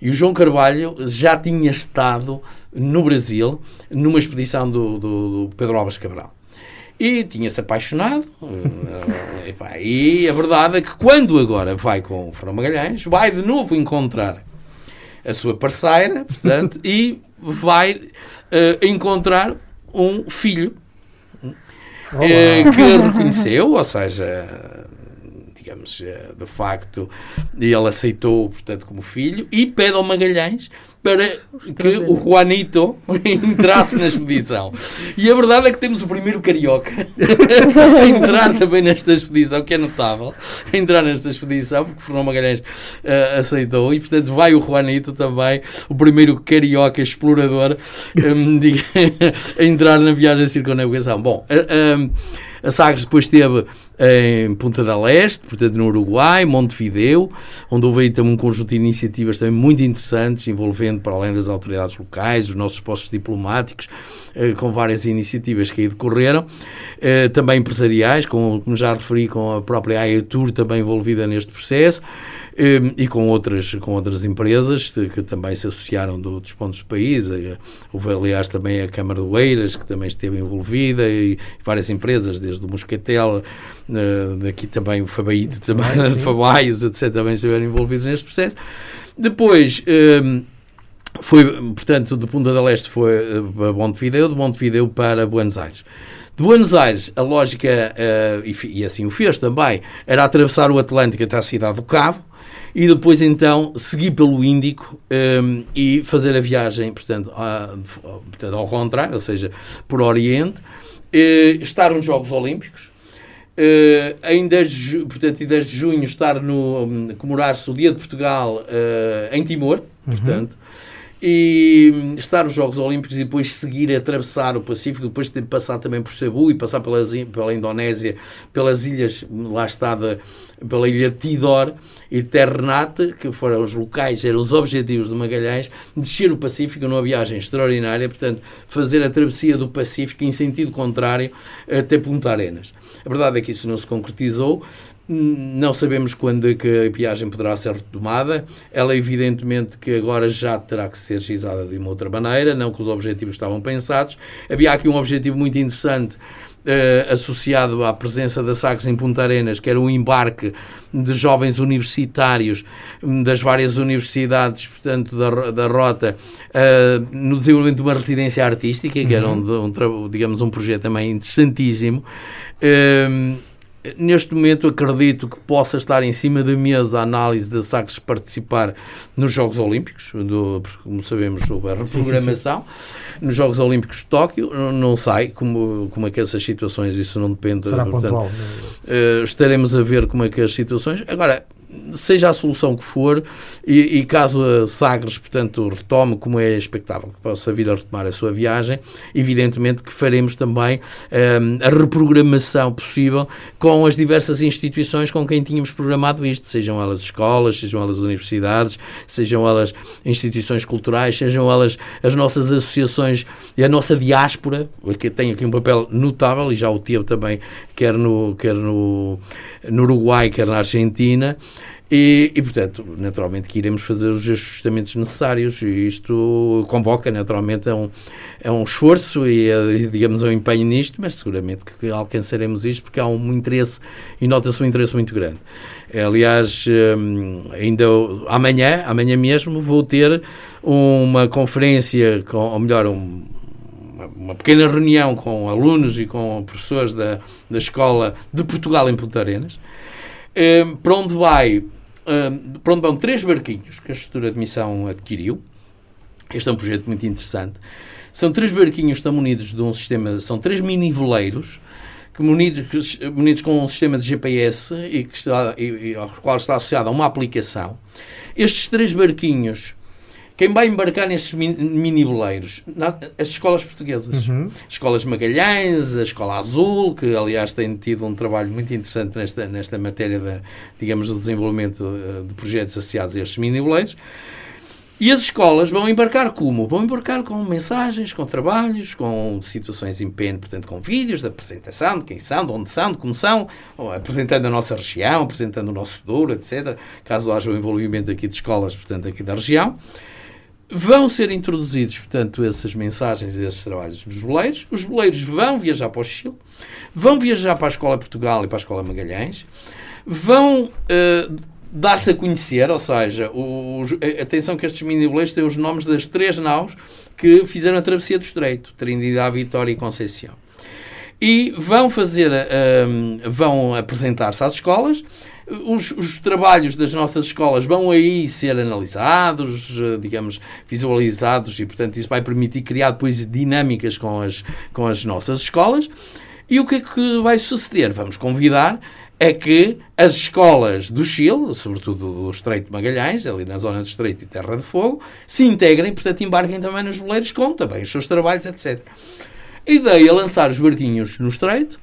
e o João Carvalho já tinha estado no Brasil numa expedição do, do, do Pedro Alves Cabral. E tinha-se apaixonado. e a verdade é que quando agora vai com o Fernão Magalhães, vai de novo encontrar a sua parceira, portanto, e vai uh, encontrar um filho eh, que reconheceu, ou seja, digamos, eh, de facto, ele aceitou, portanto, como filho e pede ao Magalhães para que o Juanito entrasse na expedição. E a verdade é que temos o primeiro carioca a entrar também nesta expedição, que é notável, a entrar nesta expedição, porque Fernão Magalhães uh, aceitou, e portanto vai o Juanito também, o primeiro carioca explorador, um, a entrar na viagem de circunnavigação. Bom, uh, um, a Sagres depois teve em Punta del Este, portanto no Uruguai, Montevideo, onde houve aí também um conjunto de iniciativas também muito interessantes, envolvendo para além das autoridades locais, os nossos postos diplomáticos, eh, com várias iniciativas que aí decorreram, eh, também empresariais, como já referi, com a própria AETUR também envolvida neste processo, e com outras, com outras empresas que também se associaram do, dos pontos do país. Eh, houve, aliás, também a Câmara de Oeiras, que também esteve envolvida, e várias empresas, desde o Moscatel, eh, daqui também o Fabaíto, também, de Fabaios, etc., também estiveram envolvidos neste processo. Depois ehm, foi, portanto, de Punta del Este foi eh, para Montevideo, de Montevideo para Buenos Aires. De Buenos Aires, a lógica, uh, e, e, assim o fez também, era atravessar o Atlântico até a cidade do Cabo, e depois então seguir pelo Índico um, e fazer a viagem, portanto, a, portanto, ao contrário, ou seja, por Oriente, uh, estar nos Jogos Olímpicos, Uh, em 10 de, portanto, em 10 de junho estar no um, comemorar-se o Dia de Portugal uh, em Timor, uhum. portanto, e estar nos Jogos Olímpicos e depois seguir atravessar o Pacífico, depois de passar também por Cebu e passar pelas, pela Indonésia, pelas ilhas, lá está, de, pela ilha Tidor e Terrenate, que foram os locais, eram os objetivos de Magalhães, descer o Pacífico numa viagem extraordinária, portanto, fazer a travessia do Pacífico em sentido contrário até Punta Arenas. A verdade é que isso não se concretizou, não sabemos quando é que a viagem poderá ser retomada. Ela, evidentemente, que agora já terá que ser realizada de uma outra maneira, não que os objetivos estavam pensados. Havia aqui um objetivo muito interessante Uh, associado à presença da Sagres em Punta Arenas, que era um embarque de jovens universitários hum, das várias universidades, portanto, da, da rota, uh, no desenvolvimento de uma residência artística, que uhum. era um, um, digamos, um projeto também interessantíssimo. Uh, neste momento acredito que possa estar em cima da mesa a análise da Sagres participar nos Jogos Olímpicos, do, como sabemos, houve a reprogramação. Sim, sim, nos Jogos Olímpicos de Tóquio, não sai como, como é que essas situações, isso não depende. Será portanto, pontual. Uh, estaremos a ver como é que as situações. Agora, seja a solução que for, e, e, caso a Sagres, portanto, retome, como é expectável que possa vir a retomar a sua viagem, evidentemente que faremos também um, a reprogramação possível com as diversas instituições com quem tínhamos programado isto, sejam elas escolas, sejam elas universidades, sejam elas instituições culturais, sejam elas as nossas associações e a nossa diáspora, que tem aqui um papel notável, e já o teve também, quer no, quer no, no Uruguai, quer na Argentina, e, e, portanto, naturalmente que iremos fazer os ajustamentos necessários e isto convoca, naturalmente, a um, a um esforço e, a, digamos, a um empenho nisto, mas seguramente que alcançaremos isto porque há um interesse e nota-se um interesse muito grande. Aliás, hum, ainda amanhã, amanhã mesmo, vou ter uma conferência, com, ou melhor, um, uma pequena reunião com alunos e com professores da, da Escola de Portugal em Punta Arenas, hum, para onde vai uh, para onde vão três barquinhos que a estrutura de missão adquiriu. Este é um projeto muito interessante. São três barquinhos que estão munidos de um sistema, são três mini voleiros que munidos, munidos com um sistema de GPS e, que está, e, e ao qual está associada uma aplicação. Estes três barquinhos quem vai embarcar nestes mini-boleiros? As escolas portuguesas. Uhum. Escolas Magalhães, a Escola Azul, que aliás tem tido um trabalho muito interessante nesta, nesta matéria, de, digamos, do desenvolvimento eh, de projetos associados a estes mini-boleiros. E as escolas vão embarcar como? Vão embarcar com mensagens, com trabalhos, com situações em PN, portanto, com vídeos de apresentação de quem são, de onde são, de como são, apresentando a nossa região, apresentando o nosso Douro, etc. Caso haja o envolvimento aqui de escolas, portanto, aqui da região. Vão ser introduzidos, portanto, essas mensagens esses trabalhos nos boleiros. Os boleiros vão viajar para o Chile, vão viajar para a Escola Portugal e para a Escola Magalhães, vão uh, dar-se a conhecer, ou seja, os, atenção que estes mini-boleiros têm os nomes das três naus que fizeram a travessia do Estreito, Trindade, Vitória e Conceição. E vão fazer, uh, vão apresentar-se às escolas, os, os, trabalhos das nossas escolas vão aí ser analisados, eh, digamos, visualizados e, portanto, isso vai permitir criar depois dinâmicas com as, com as nossas escolas. E o que é que vai suceder? Vamos convidar é que as escolas do Chile, sobretudo do Estreito de Magalhães, ali na zona do Estreito e Terra de Fogo, se integrem, portanto, embarquem também nos boleiros com também os seus trabalhos, etc. A ideia é lançar os barquinhos no Estreito,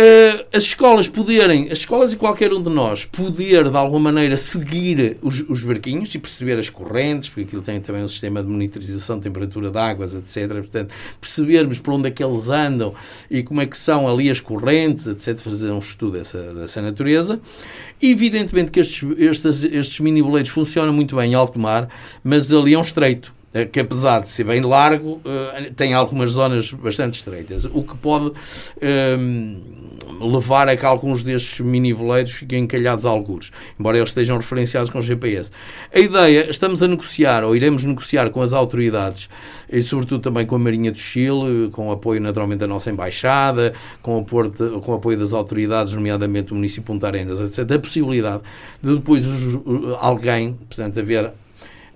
Uh, as escolas poderem, as escolas e qualquer um de nós, poder de alguma maneira seguir os, os, barquinhos e perceber as correntes, porque aquilo tem também um sistema de monitorização de temperatura de águas, etc. Portanto, percebermos por onde é que eles andam e como é que são ali as correntes, etc. Fazer um estudo dessa, dessa natureza. Evidentemente que estes, estes, estes mini boleiros funcionam muito bem em alto mar, mas ali é um estreito. Eh, que apesar de ser bem largo, eh, tem algumas zonas bastante estreitas, o que pode um, ehm, levar a que alguns destes mini-voleiros fiquem encalhados a algures, embora eles estejam referenciados com GPS. A ideia, estamos a negociar, ou iremos negociar com as autoridades, e sobretudo também com a Marinha do Chile, com o apoio naturalmente da nossa Embaixada, com o, apoio, com o apoio das autoridades, nomeadamente o município de Punta Arenas, etc., a possibilidade de depois alguém, portanto, haver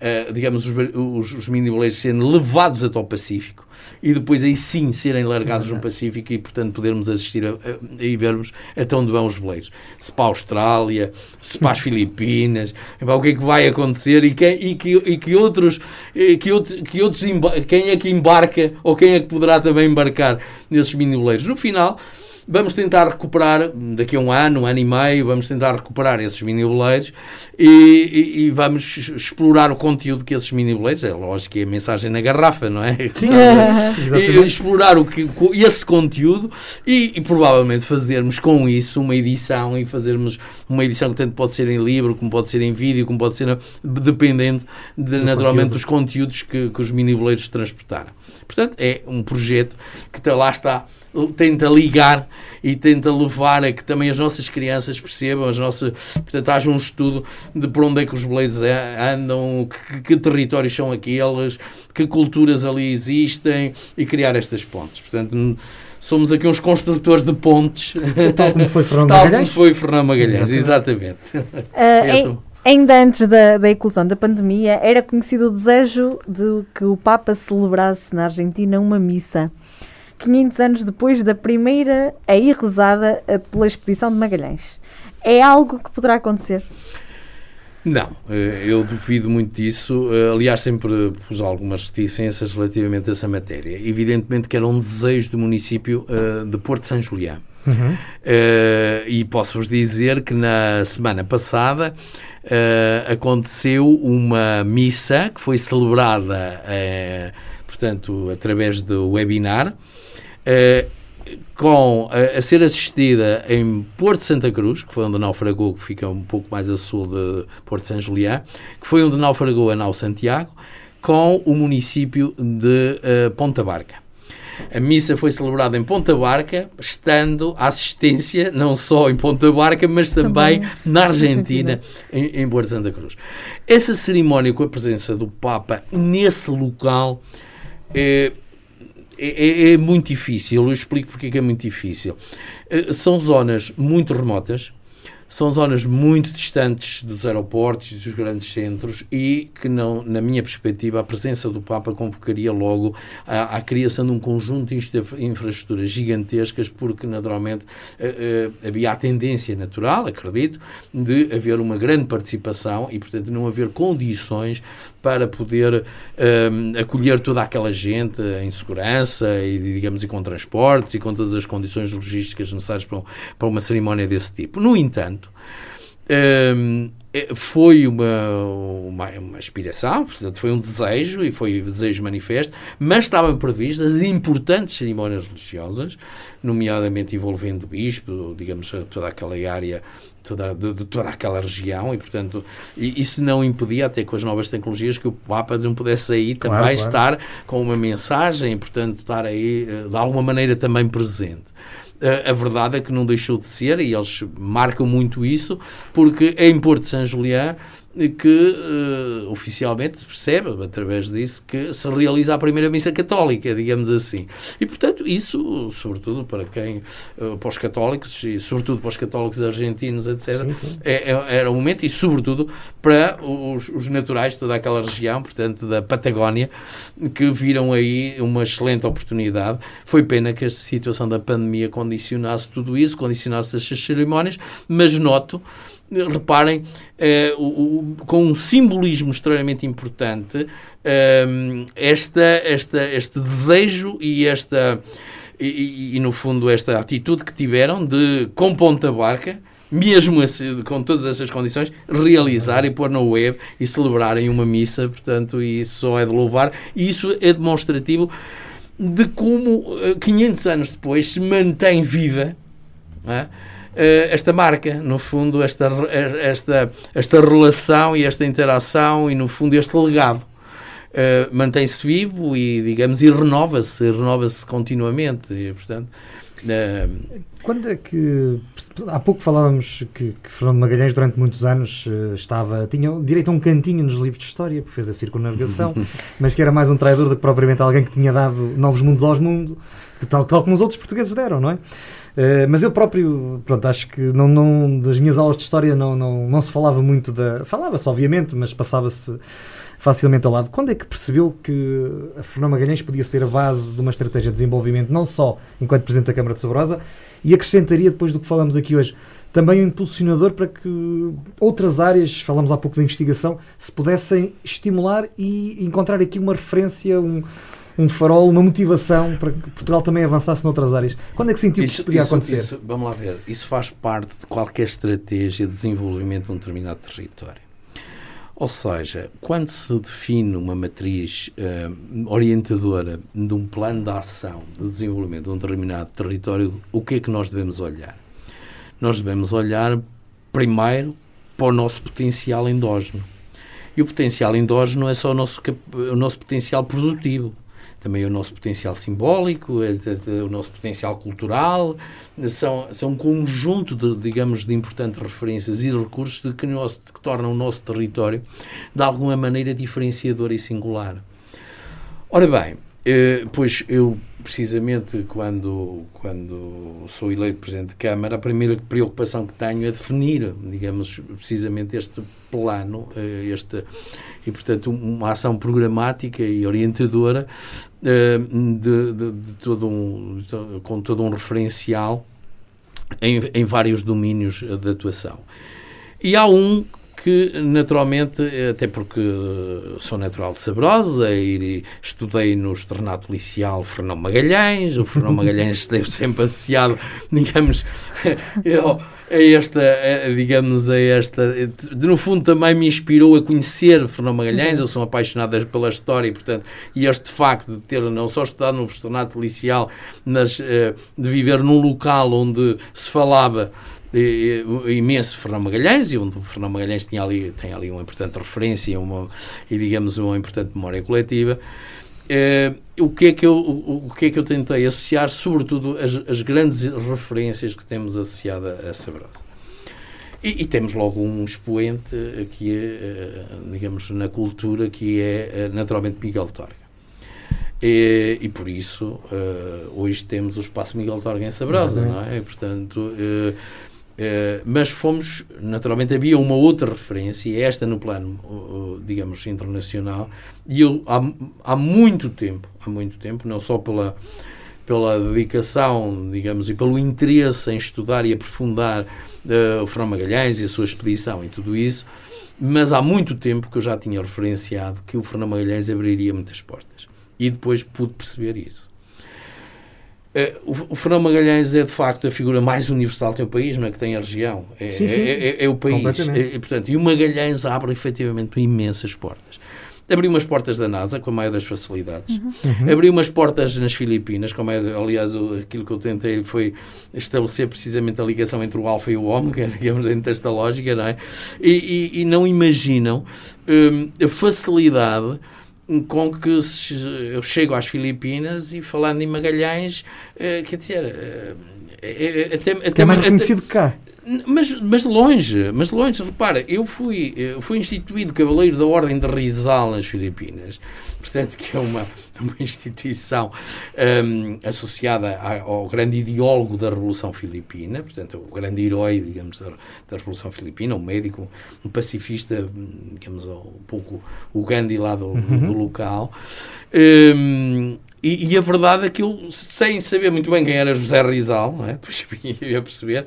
uh, digamos, os, os, os mini-boleiros serem levados até o Pacífico e depois aí sim serem largados no Pacífico e, portanto, podermos assistir a, a, e vermos até onde vão os veleiros. Se para a Austrália, se para as Filipinas, o que é que vai acontecer e, quem, e, que, e que outros, que, outro, que outros quem é que embarca ou quem é que poderá também embarcar nesses mini-boleiros. No final, Vamos tentar recuperar, daqui a um ano, um ano e meio, vamos tentar recuperar esses mini-boleiros e, e, e, vamos explorar o conteúdo que esses mini-boleiros, é lógico que é a mensagem na garrafa, não é? Sim, e, explorar o que, esse conteúdo e, e, provavelmente fazermos com isso uma edição e fazermos uma edição que tanto pode ser em livro, como pode ser em vídeo, como pode ser dependendo de, naturalmente conteúdo. dos conteúdos que, que os mini-boleiros transportaram. Portanto, é um projeto que está, lá está tenta ligar e tenta levar a que também as nossas crianças percebam, as nossas, portanto, haja um estudo de por onde é que os boleiros andam, que, que, territórios são aqueles, que culturas ali existem e criar estas pontes. Portanto, somos aqui uns construtores de pontes. Tal como foi Fernando Tal Magalhães. como foi Fernando Magalhães, exatamente. Uh, Ainda antes da, da eclosão da pandemia, era conhecido o desejo de que o Papa celebrasse na Argentina uma missa. 500 anos depois da primeira a ir rezada eh, pela expedição de Magalhães. É algo que poderá acontecer? Não, eh, eu duvido muito disso. Eh, aliás, sempre pus algumas reticências relativamente a essa matéria. Evidentemente que era um desejo do município de Porto São Julián. Uhum. e posso-vos dizer que na semana passada aconteceu uma missa que foi celebrada, portanto, através do webinar, Uh, com a, a, ser assistida em Porto Santa Cruz, que foi onde naufragou, que fica um pouco mais a sul de Porto São Julián, que foi onde naufragou a nau Santiago, com o município de uh, Ponta Barca. A missa foi celebrada em Ponta Barca, estando a assistência não só em Ponta Barca, mas também, também. na Argentina, em, em Porto Santa Cruz. Essa cerimónia com a presença do Papa nesse local eh, é, é, é, muito difícil. Eu explico porque é é muito difícil. Eh, são zonas muito remotas, são zonas muito distantes dos aeroportos e dos grandes centros e que, não, na minha perspectiva, a presença do Papa convocaria logo à, à criação de um conjunto de infraestruturas gigantescas, porque, naturalmente, uh, uh, havia a tendência natural, acredito, de haver uma grande participação e, portanto, não haver condições para poder um, acolher toda aquela gente em segurança e, digamos, e com transportes e com todas as condições logísticas necessárias para, para uma cerimónia desse tipo. No entanto, um, é, foi uma, uma, uma aspiração, portanto, foi um desejo e foi um desejo manifesto, mas estavam previstas importantes cerimónias religiosas, nomeadamente envolvendo o bispo, digamos, toda aquela área, toda, de, de toda aquela região, e portanto, isso não impedia, até com as novas tecnologias, que o Papa não pudesse aí claro, também claro. estar com uma mensagem, e portanto, estar aí eh, de alguma maneira também presente a verdade é que não deixou de ser, e eles marcam muito isso, porque em Porto São Julián que uh, oficialmente percebe, através disso, que se realiza a primeira missa católica, digamos assim. E, portanto, isso, sobretudo para quem, uh, para os católicos, e sobretudo para os católicos argentinos, etc., sim, sim. É, é, era um momento, e sobretudo para os, os, naturais de toda aquela região, portanto, da Patagónia, que viram aí uma excelente oportunidade. Foi pena que esta situação da pandemia condicionasse tudo isso, condicionasse estas cerimónias, mas noto reparem, uh, o, o, com um simbolismo extremamente importante, uh, esta, esta, este desejo e esta. E, e, no fundo, esta atitude que tiveram de, com ponta barca, mesmo assim, com todas essas condições, realizar e pôr na web e celebrarem uma missa, portanto, isso só é de louvar. E isso é demonstrativo de como, 500 eh, anos depois, se mantém viva. É? Eh, esta marca, no fundo, esta, esta, esta relação e esta interação e, no fundo, este legado. Uh, mantém-se vivo e, digamos, e renova-se, renova-se continuamente. E, portanto, uh... Quando é que. Há pouco falávamos que, que Fernando Magalhães, durante muitos anos, estava. tinha direito a um cantinho nos livros de história, porque fez a circunnavigação, mas que era mais um traidor do que propriamente alguém que tinha dado novos mundos aos mundos, tal, tal como os outros portugueses deram, não é? Uh, mas eu próprio, pronto, acho que não, não, das minhas aulas de história não, não, não se falava muito da. Falava-se, obviamente, mas passava-se facilmente ao lado. Quando é que percebeu que a Fernão Magalhães podia ser a base de uma estratégia de desenvolvimento, não só enquanto Presidente da Câmara de Sabrosa, e acrescentaria, depois do que falamos aqui hoje, também um impulsionador para que outras áreas, falamos há pouco da investigação, se pudessem estimular e encontrar aqui uma referência, um, um farol, uma motivação para que Portugal também avançasse noutras áreas. Quando é que sentiu isso, que isso podia isso, acontecer? Isso, vamos lá ver. Isso faz parte de qualquer estratégia de desenvolvimento de um determinado território. Ou seja, quando se define uma matriz uh, orientadora de um plano de ação de desenvolvimento de um determinado território, o que é que nós devemos olhar? Nós devemos olhar primeiro para o nosso potencial endógeno. E o potencial endógeno é só o nosso, o nosso potencial produtivo também o nosso potencial simbólico, é, o nosso potencial cultural, são, são um conjunto de, digamos, de importantes referências e recursos de que, nosso, que tornam o nosso território, de alguma maneira, diferenciador e singular. Ora bem, eh, pois eu, precisamente, quando, quando sou eleito Presidente de Câmara, a primeira preocupação que tenho é definir, digamos, precisamente este plano, eh, este, e, portanto, uma ação programática e orientadora eh, de, de, de todo um, com todo um referencial em, em vários domínios de atuação. E há um que naturalmente, até porque sou natural de Sabrosa e estudei no externato policial Fernão Magalhães, o Fernão Magalhães esteve sempre associado, digamos, a esta, digamos, a esta, no fundo também me inspirou a conhecer Fernão Magalhães, eu sou apaixonado pela história e, portanto, e este facto de ter não só estudado no externato policial, mas eh, de viver num local onde se falava imenso Fernão Magalhães e onde o Fernão Magalhães tinha ali, tem ali uma importante referência uma, e digamos uma importante memória coletiva uh, o, que é que eu, o, o, que é que eu tentei associar sobretudo as, as grandes referências que temos associado a, Sabrosa e, e, temos logo um expoente que é, eh, digamos, na cultura, que é eh, naturalmente Miguel Torga. E, e, por isso, uh, hoje temos o Espaço Miguel Torga em Sabrosa, não é? E, portanto, uh, Uh, mas fomos, naturalmente, havia uma outra referência, e esta no plano, uh, digamos, internacional, e eu, há, há muito tempo, há muito tempo, não só pela, pela dedicação, digamos, e pelo interesse em estudar e aprofundar uh, o Fernão Magalhães e a sua expedição e tudo isso, mas há muito tempo que eu já tinha referenciado que o Fernão Magalhães abriria muitas portas. E depois pude perceber isso. Uh, o, Fernão Magalhães é de facto a figura mais universal que tem o país, não é? Que tem a região. É, sim, sim. é, é, é o país. É, portanto, e o Magalhães abre efetivamente imensas portas. Abriu umas portas da NASA com a maior das facilidades. Uhum. Uhum. Abriu umas portas nas Filipinas, com a maior, aliás, aquilo que eu tentei foi estabelecer precisamente a ligação entre o alfa e o ômega, digamos, dentro desta lógica, não é? E, e, e não imaginam hum, a facilidade com que eu chego às Filipinas e falando em Magalhães, eh, quer dizer, eh, é, até, até, é mais reconhecido que cá. Mas, mas longe, mas longe, repara, eu fui, eu fui instituído Cavaleiro da Ordem de Rizal nas Filipinas, portanto que é uma, uma instituição um, associada ao grande ideólogo da Revolução Filipina, portanto o grande herói, digamos, da, da Revolução Filipina, um médico, um pacifista, digamos, um pouco o Gandhi lá do, uhum. do local. Um, e, e, a verdade é que eu, sem saber muito bem quem era José Rizal, não é? pois ia perceber,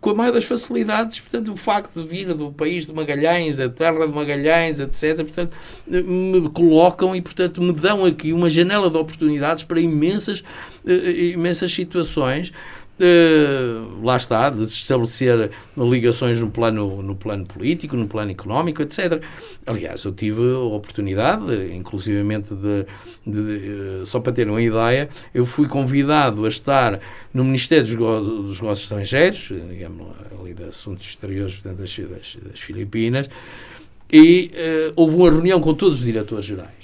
com a maior das facilidades, portanto, o facto de vir do país de Magalhães, da terra de Magalhães, etc., portanto, me colocam e, portanto, me dão aqui uma janela de oportunidades para imensas, eh, imensas situações Uh, lá está, de estabelecer ligações no plano, no plano político, no plano económico, etc. Aliás, eu tive a oportunidade, inclusivamente, de, de, de, só para ter uma ideia, eu fui convidado a estar no Ministério dos, dos Negócios Estrangeiros, digamos, ali de Assuntos Exteriores portanto, das, das, das Filipinas, e uh, houve uma reunião com todos os diretores gerais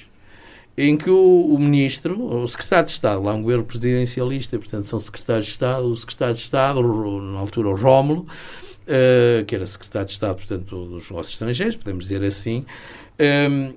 em que o, o, ministro, o secretário de Estado, lá um governo presidencialista, portanto são secretários de Estado, o secretário de Estado, na altura o Rómulo, uh, que era secretário de Estado, portanto, dos negócios estrangeiros, podemos dizer assim, um,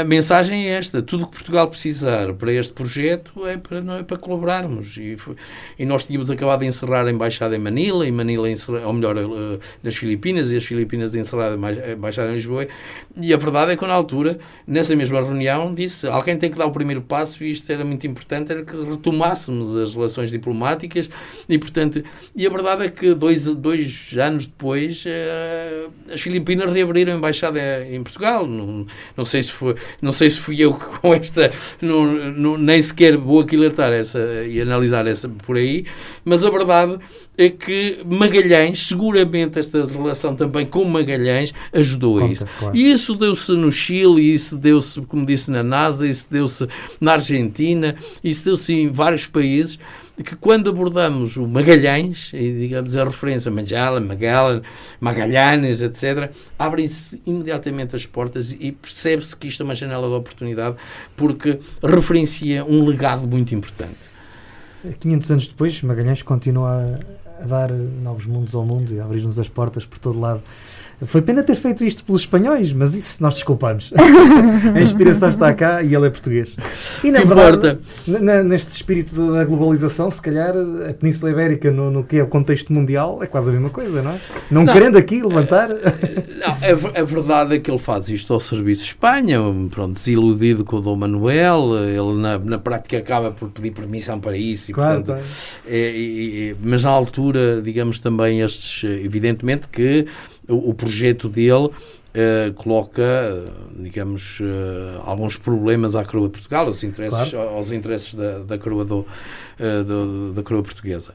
a, mensagem é esta: tudo o que Portugal precisar para este projeto é para, não é para colaborarmos. E, foi, e nós tínhamos acabado de encerrar a embaixada em Manila, e Manila, encerrar, ou melhor, uh, nas Filipinas, e as Filipinas encerrar a embaixada em Lisboa. E a verdade é que, na altura, nessa mesma reunião, disse: alguém tem que dar o primeiro passo, e isto era muito importante, era que retomássemos as relações diplomáticas. E, portanto, e a verdade é que dois, dois anos depois, uh, as Filipinas reabriram a embaixada em Portugal. Não, não sei se foi, não sei se fui eu que com esta não, não, nem sequer vou aquilatar essa e analisar essa por aí, mas a verdade é que Magalhães, seguramente esta relação também com Magalhães ajudou Conta, a isso. Claro. E isso deu-se no Chile, isso deu-se, como disse, na NASA, isso deu-se na Argentina, isso deu-se em vários países que quando abordamos o Magalhães, e digamos a referência Magellan, Magellan, Magalhães, etc., abrem-se imediatamente as portas e percebe-se que isto é uma janela de oportunidade porque referencia um legado muito importante. 500 anos depois, Magalhães continua a dar novos mundos ao mundo e a abrir-nos as portas por todo lado. Foi pena ter feito isto pelos espanhóis, mas isso nós desculpamos. a inspiração está cá e ele é português. E na verdade, neste espírito da globalização, se calhar a Península Ibérica, no, no, que é o contexto mundial, é quase a mesma coisa, não é? Não, não querendo aqui levantar. Não, a, a, verdade é que ele faz isto ao Serviço de Espanha, pronto, desiludido com o Dom Manuel, ele na, na prática acaba por pedir permissão para isso. E, claro, portanto, é, é, mas na altura, digamos também, estes, evidentemente que o, o projeto dele Uh, coloca, digamos, uh, alguns problemas à coroa de Portugal, aos interesses, claro. aos interesses da, da coroa do, uh, do, da coroa portuguesa.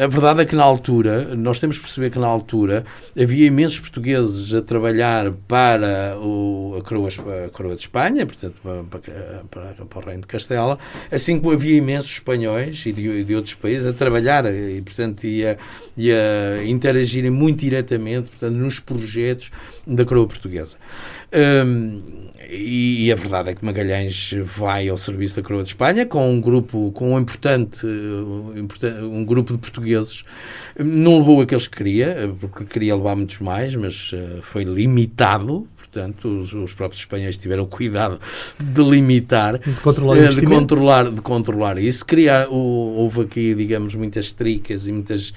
A verdade é que na altura, nós temos que perceber que na altura havia imensos portugueses a trabalhar para o, a, coroa, a coroa de Espanha, portanto, para, para, para, o Reino de Castela, assim como havia imensos espanhóis e de, de outros países a trabalhar e, portanto, e a, e a interagirem muito diretamente portanto, nos projetos da coroa portuguesa. Um, e, e, a verdade é que Magalhães vai ao serviço da Coroa de Espanha com um grupo, com um importante, um grupo de portugueses. Não levou aqueles que queria, porque queria levar muitos mais, mas uh, foi limitado. Portanto, os, os, próprios espanhóis tiveram cuidado de limitar, de controlar, uh, de controlar, de controlar isso. Criar, houve aqui, digamos, muitas tricas e muitas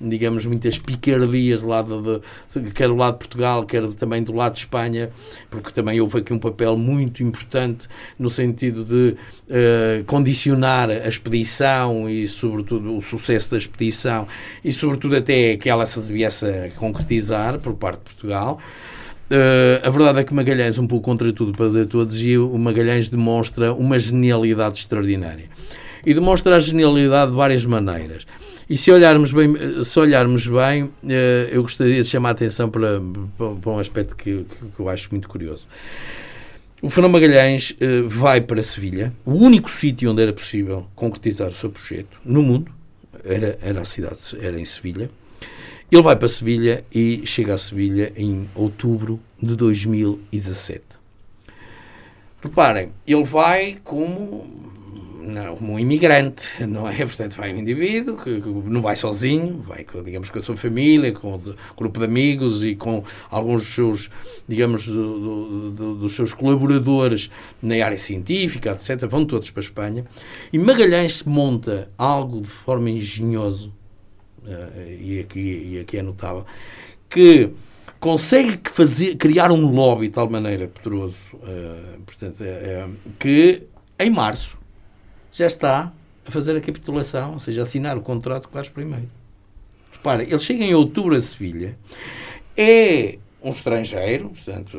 digamos, muitas picardias do lado de, quer do lado de Portugal, quer também do lado de Espanha, porque também houve aqui um papel muito importante no sentido de uh, condicionar a expedição e, sobretudo, o sucesso da expedição e, sobretudo, até que ela se viesse a concretizar por parte de Portugal. Uh, a verdade é que Magalhães, um pouco contra tudo para todos, e o Magalhães demonstra uma genialidade extraordinária. E demonstra a genialidade de várias maneiras. E se olharmos bem, se olharmos bem eh, eu gostaria de chamar a atenção para, para um aspecto que, que eu acho muito curioso. O Fernão Magalhães eh, vai para Sevilha, o único sítio onde era possível concretizar o seu projeto no mundo, era, era a cidade, era em Sevilha. Ele vai para Sevilha e chega a Sevilha em outubro de 2017. Reparem, ele vai como não, um imigrante, não é? Portanto, vai um indivíduo que, que, não vai sozinho, vai, digamos, com a sua família, com o grupo de amigos e com alguns dos seus, digamos, do, do, do, dos seus colaboradores na área científica, etc. Vão todos para a Espanha. E Magalhães monta algo de forma engenhosa, uh, e, aqui, e aqui é notável, que consegue fazer, criar um lobby de tal maneira poderoso, uh, portanto, uh, que em março já está a fazer a capitulação, ou seja, a assinar o contrato com Carlos I. Repara, ele chega em outubro a Sevilha, é um estrangeiro, portanto,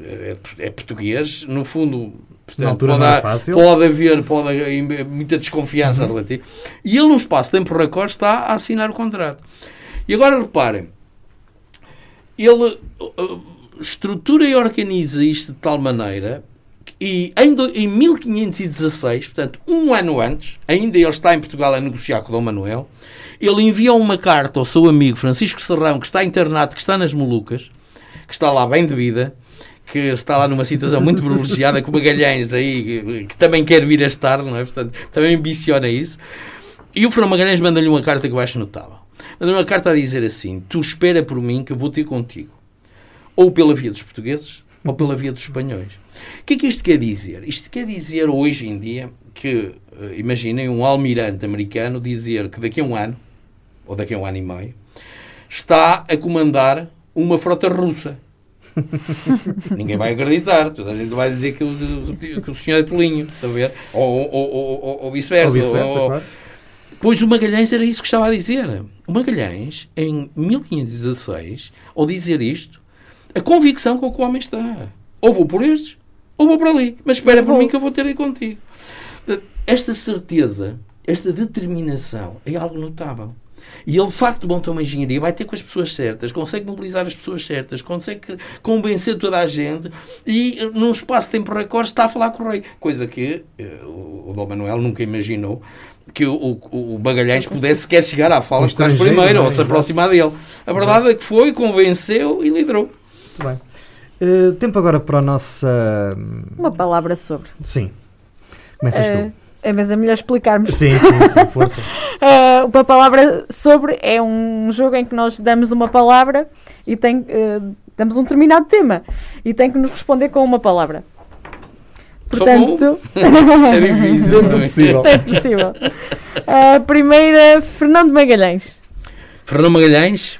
é, é português, no fundo, portanto, pode, é pode, haver pode haver muita desconfiança uhum. relativa, e ele, num espaço de tempo recorde, está a assinar o contrato. E agora reparem, ele uh, estrutura e organiza isto de tal maneira e em, do, em 1516, portanto, um ano antes, ainda ele está em Portugal a negociar com Dom Manuel, ele envia uma carta ao seu amigo Francisco Serrão, que está internado, que está nas Molucas, que está lá bem de vida, que está lá numa situação muito privilegiada, com Magalhães aí, que, que também quer vir a estar, não é? Portanto, também ambiciona isso. E o Fernando Magalhães manda-lhe uma carta que eu acho notável. Manda-lhe uma carta a dizer assim: Tu espera por mim que eu vou ter contigo. Ou pela via dos portugueses, ou pela via dos espanhóis. O que é que isto quer dizer? Isto quer dizer hoje em dia que, eh, imaginem, um almirante americano dizer que daqui a um ano, ou daqui a um ano e meio, está a comandar uma frota russa. Ninguém vai acreditar. Toda a gente vai dizer que o, que o senhor é tolinho, está a ver? Ou, ou, ou, ou vice-versa. Vice-versa, claro. Pois o Magalhães era isso que estava a dizer. O Magalhães, em 1516, ao dizer isto, a convicção com que o homem está. Ou vou por estes, ou vou para ali. Mas espera por mim que eu vou ter aí contigo. Esta certeza, esta determinação é algo notável. E ele, de facto, monta uma engenharia, vai ter com as pessoas certas, consegue mobilizar as pessoas certas, consegue convencer toda a gente e, num espaço de tempo recorde, está a falar com o rei. Coisa que uh, o Dom Manuel nunca imaginou que o, o, o Bagalhães pudesse sequer chegar à fala com primeiro, ou se aproximar dele. A verdade é que foi, convenceu e liderou. Muito bem. Uh, tempo agora para a nossa. Uma palavra sobre. Sim. Começas uh, tu. É, mas é melhor explicarmos. Sim, sim, sim força. uh, uma palavra sobre é um jogo em que nós damos uma palavra e tem, uh, damos um determinado tema e tem que nos responder com uma palavra. Portanto, Isso é difícil. Dentro do possível. É possível. A primeira, Fernando Magalhães. Fernando Magalhães.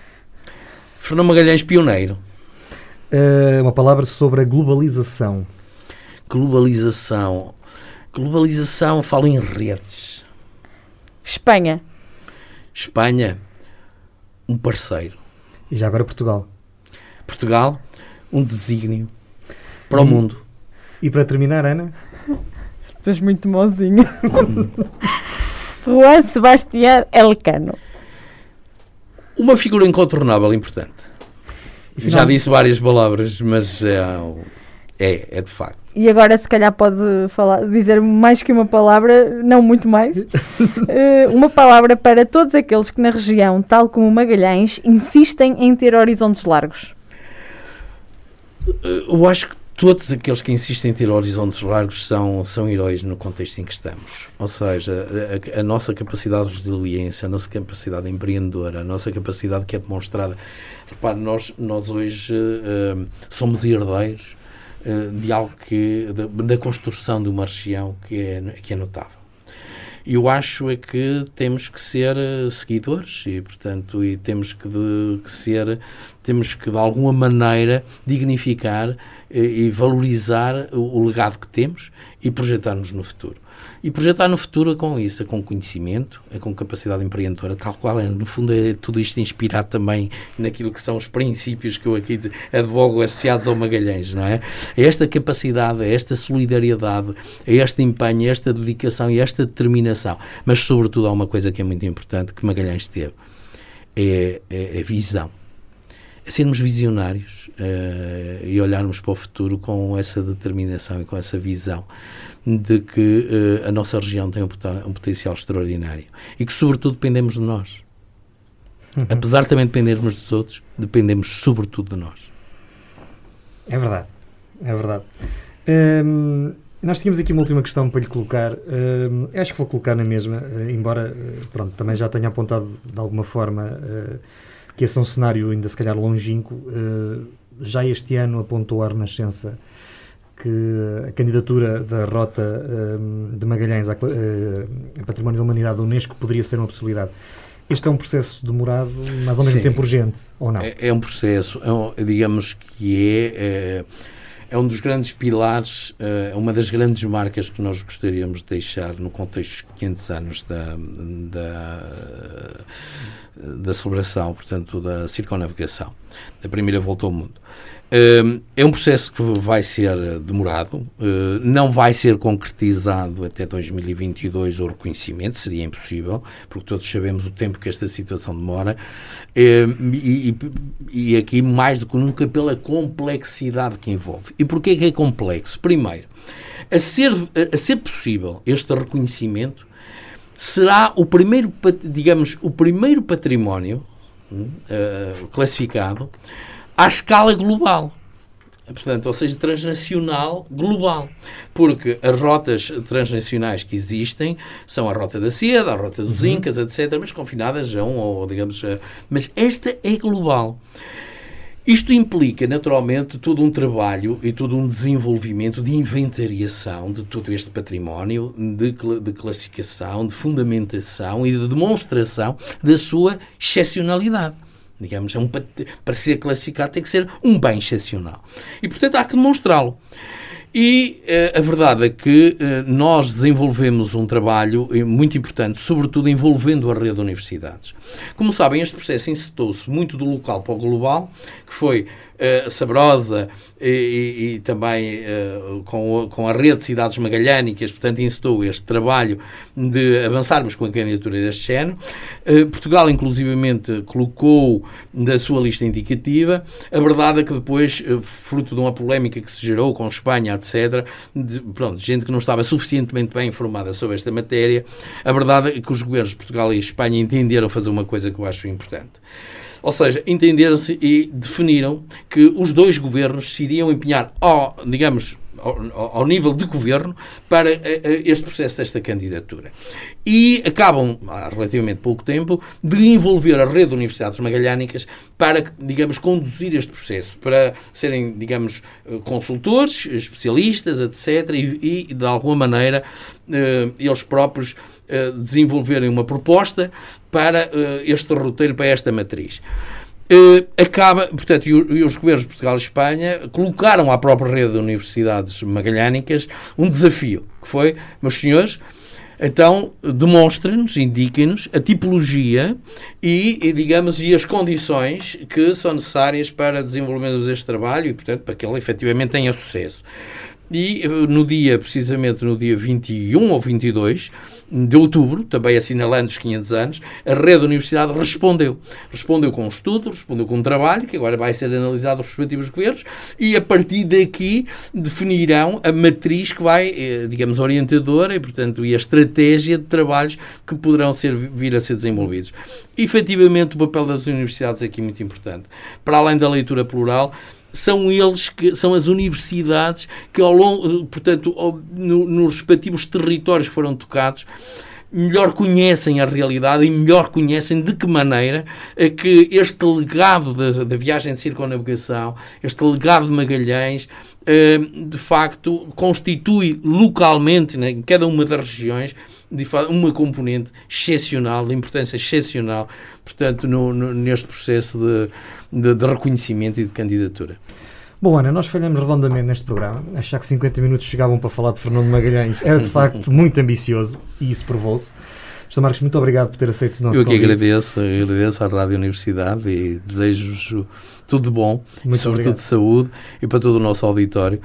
Fernando Magalhães, pioneiro. Uh, uma palavra sobre a globalização. Globalização. Globalização, fala em redes. Espanha. Espanha, um parceiro. E já agora Portugal. Portugal, um desígnio para e, o mundo. E para terminar, Ana? Tu és muito mozinho. Juan Sebastián Elcano. Uma figura incontornável, importante. Já disse várias palavras, mas é, é, é de facto. E agora, se calhar, pode falar, dizer mais que uma palavra, não muito mais. uh, uma palavra para todos aqueles que na região, tal como Magalhães, insistem em ter horizontes largos. Eh, eu acho que todos aqueles que insistem em ter horizontes largos são, são heróis no contexto em que estamos. Ou seja, a, a nossa capacidade de resiliência, a nossa capacidade empreendedora, a nossa capacidade que é demonstrada. Repare, nós, nós hoje uh, somos herdeiros eh, de algo que da, da, construção de uma região que é, que é notável. Eu acho é que temos que ser eh, seguidores e, portanto, e temos que, de, que ser, temos que de alguma maneira dignificar e, eh, e valorizar o, o legado que temos e projetar-nos no futuro e projetar no futuro com isso, com conhecimento, com capacidade empreendedora, tal qual é. No fundo, é tudo isto inspirado também naquilo que são os princípios que eu aqui advogo associados ao Magalhães, não é? é esta capacidade, é esta solidariedade, é este empenho, é esta dedicação e esta determinação. Mas, sobretudo, há uma coisa que é muito importante que Magalhães teve: é, é a visão. É sermos visionários uh, e olharmos para o futuro com essa determinação e com essa visão de que uh, a nossa região tem um, um, potencial extraordinário e que, sobretudo, dependemos de nós. Uhum. Apesar de também dependermos dos outros, dependemos sobretudo de nós. É verdade, é verdade. Hum, nós tínhamos aqui uma última questão para lhe colocar. Hum, acho que vou colocar na mesma, uh, embora uh, pronto, também já tenha apontado de alguma forma que esse é um cenário ainda se calhar longínquo. já este ano apontou a Renascença que a candidatura da Rota um, de Magalhães a, uh, a Património da Humanidade da Unesco poderia ser uma possibilidade. Este é um processo demorado, mas ao mesmo Sim. tempo urgente, ou não? É, é um processo, é um, digamos que é, é, é, um dos grandes pilares, é uma das grandes marcas que nós gostaríamos de deixar no contexto dos 500 anos da, da, da celebração, portanto, da circunnavigação, da primeira volta ao mundo. É um processo que vai ser demorado, eh, não vai ser concretizado até 2022 o reconhecimento, seria impossível, porque todos sabemos o tempo que esta situação demora, e, e aqui mais do que nunca pela complexidade que envolve. E porquê que é complexo? Primeiro, a ser, a ser possível este reconhecimento, será o primeiro, digamos, o primeiro património uh, classificado à escala global. Portanto, ou seja, transnacional, global. Porque as rotas transnacionais que existem são a rota da seda, a rota dos uhum. Incas, etc., mas confinadas a um, ou digamos. A... Mas esta é global. Isto implica, naturalmente, todo um trabalho e todo um desenvolvimento de inventariação de todo este património, de, de classificação, de fundamentação e de demonstração da sua excepcionalidade digamos, é um, para ser classificado tem que ser um bem excepcional. E, portanto, há que demonstrá-lo. E uh, a verdade é que uh, nós desenvolvemos um trabalho eh, muito importante, sobretudo envolvendo a rede de universidades. Como sabem, este processo incitou-se muito do local para o global, que foi uh, saborosa e, e, e também uh, com, com a rede de cidades magalhânicas, portanto, incitou este trabalho de avançarmos com a candidatura deste género. Uh, Portugal, inclusivamente, colocou da sua lista indicativa. A verdade é que depois, fruto de uma polémica que se gerou com Espanha, etc., de, pronto, gente que não estava suficientemente bem informada sobre esta matéria, a verdade é que os governos de Portugal e Espanha entenderam fazer uma coisa que eu acho importante. Ou seja, entenderam-se e definiram que os dois governos se iriam empenhar, ao, digamos, ao, ao, nível de governo para uh, este processo desta candidatura. E acabam, há relativamente pouco tempo, de envolver a rede de universidades magalhânicas para, digamos, conduzir este processo, para serem, digamos, eh, consultores, especialistas, etc., e, e de alguma maneira, eles próprios desenvolverem uma proposta para este roteiro, para esta matriz. Uh, acaba, portanto, e, os governos de Portugal e Espanha colocaram à própria rede de universidades magalhânicas um desafio, que foi, meus senhores, então demonstrem-nos, indiquem-nos a tipologia e, e, digamos, e as condições que são necessárias para desenvolvermos este trabalho e, portanto, para que ele efetivamente tenha sucesso. E no dia, precisamente no dia 21 ou 22 de outubro, também assinalando os 500 anos, a rede da universidade respondeu. Respondeu com um estudo, respondeu com um trabalho, que agora vai ser analisado pelos respectivos governos, e a partir daqui definirão a matriz que vai, eh, digamos, orientadora e, portanto, e a estratégia de trabalhos que poderão ser, vir a ser desenvolvidos. Efetivamente, o papel das universidades é aqui muito importante. Para além da leitura plural, são eles que são as universidades que ao longo, portanto, ao, no, nos respectivos territórios que foram tocados, melhor conhecem a realidade e melhor conhecem de que maneira é que este legado da, da viagem de circunnavigação, este legado de Magalhães, eh, de facto constitui localmente, né, em cada uma das regiões, uma componente excepcional, de importância excepcional, portanto, no, no, neste processo de, de, de reconhecimento e de candidatura. Bom, Ana, nós falhamos redondamente neste programa. Achar que 50 minutos chegavam para falar de Fernando Magalhães era de facto muito ambicioso e isso provou-se. Sr. Marcos, muito obrigado por ter aceito o nosso Eu que convite. agradeço, agradeço à Rádio Universidade e desejo tudo de bom, muito e sobretudo obrigado. de saúde e para todo o nosso auditório.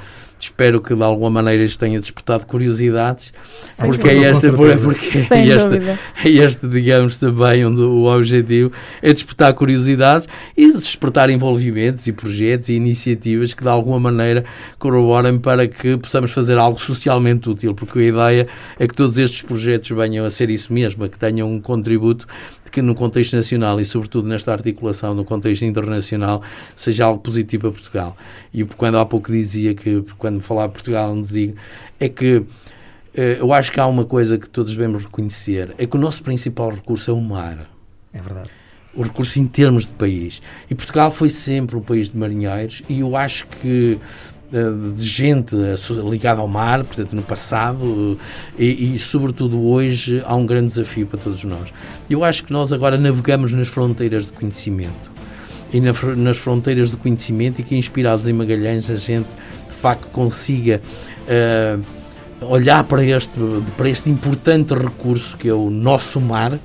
Espero que de alguma maneira isto tenha despertado curiosidades, Sem porque é esta, porque é esta, é este, digamos, também onde o objetivo é despertar curiosidades e despertar envolvimentos e projetos e iniciativas que de alguma maneira corroborem para que possamos fazer algo socialmente útil, porque a ideia é que todos estes projetos venham a ser isso mesmo, que tenham um contributo que no contexto nacional e sobretudo nesta articulação no contexto internacional seja algo positivo para Portugal. E quando há pouco dizia que quando falava Portugal não dizia é que eh, eu acho que há uma coisa que todos devemos reconhecer, é que o nosso principal recurso é o mar. É verdade. O recurso em termos de país. E Portugal foi sempre um país de marinheiros e eu acho que eh, de gente ligada ao mar, portanto, no passado e, e, sobretudo, hoje há um grande desafio para todos nós. Eu acho que nós agora navegamos nas fronteiras do conhecimento e na, nas fronteiras do conhecimento e que, inspirados em Magalhães, a gente de facto consiga uh, olhar para este, para este importante recurso que é o nosso mar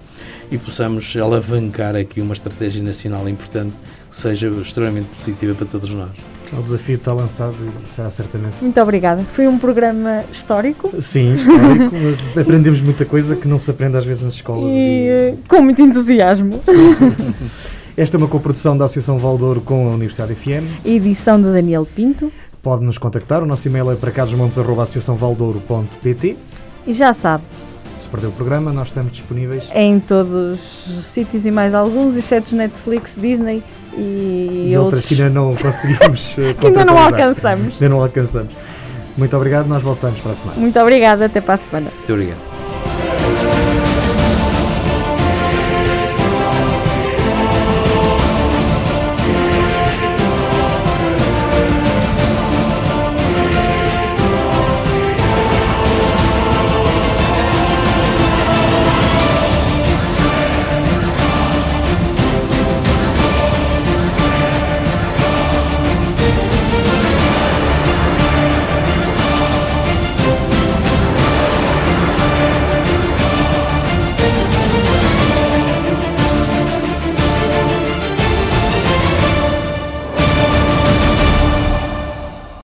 e possamos alavancar aqui uma estratégia nacional importante que seja extremamente positiva para todos nós. O desafio está lançado e será certamente. Muito obrigada. Foi um programa histórico. Sim, histórico. Aprendemos muita coisa que não se aprende às vezes nas escolas. E, e... Eh, com muito entusiasmo. Sim, sim. Esta é uma coprodução da Associação Valdouro com a Universidade FM. Edição de Daniel Pinto. Pode nos contactar. O nosso e-mail é para carlosmontes.associaçãovaldouro.pt E já sabe. Se perdeu o programa, nós estamos disponíveis. Em todos os sítios e mais alguns, exceto Netflix, Disney e, e outras que ainda não conseguimos. Eh, que ainda não alcançamos. Ainda não alcançamos. Muito obrigado, nós voltamos para a semana. Muito obrigada, até para a semana. Muito obrigado.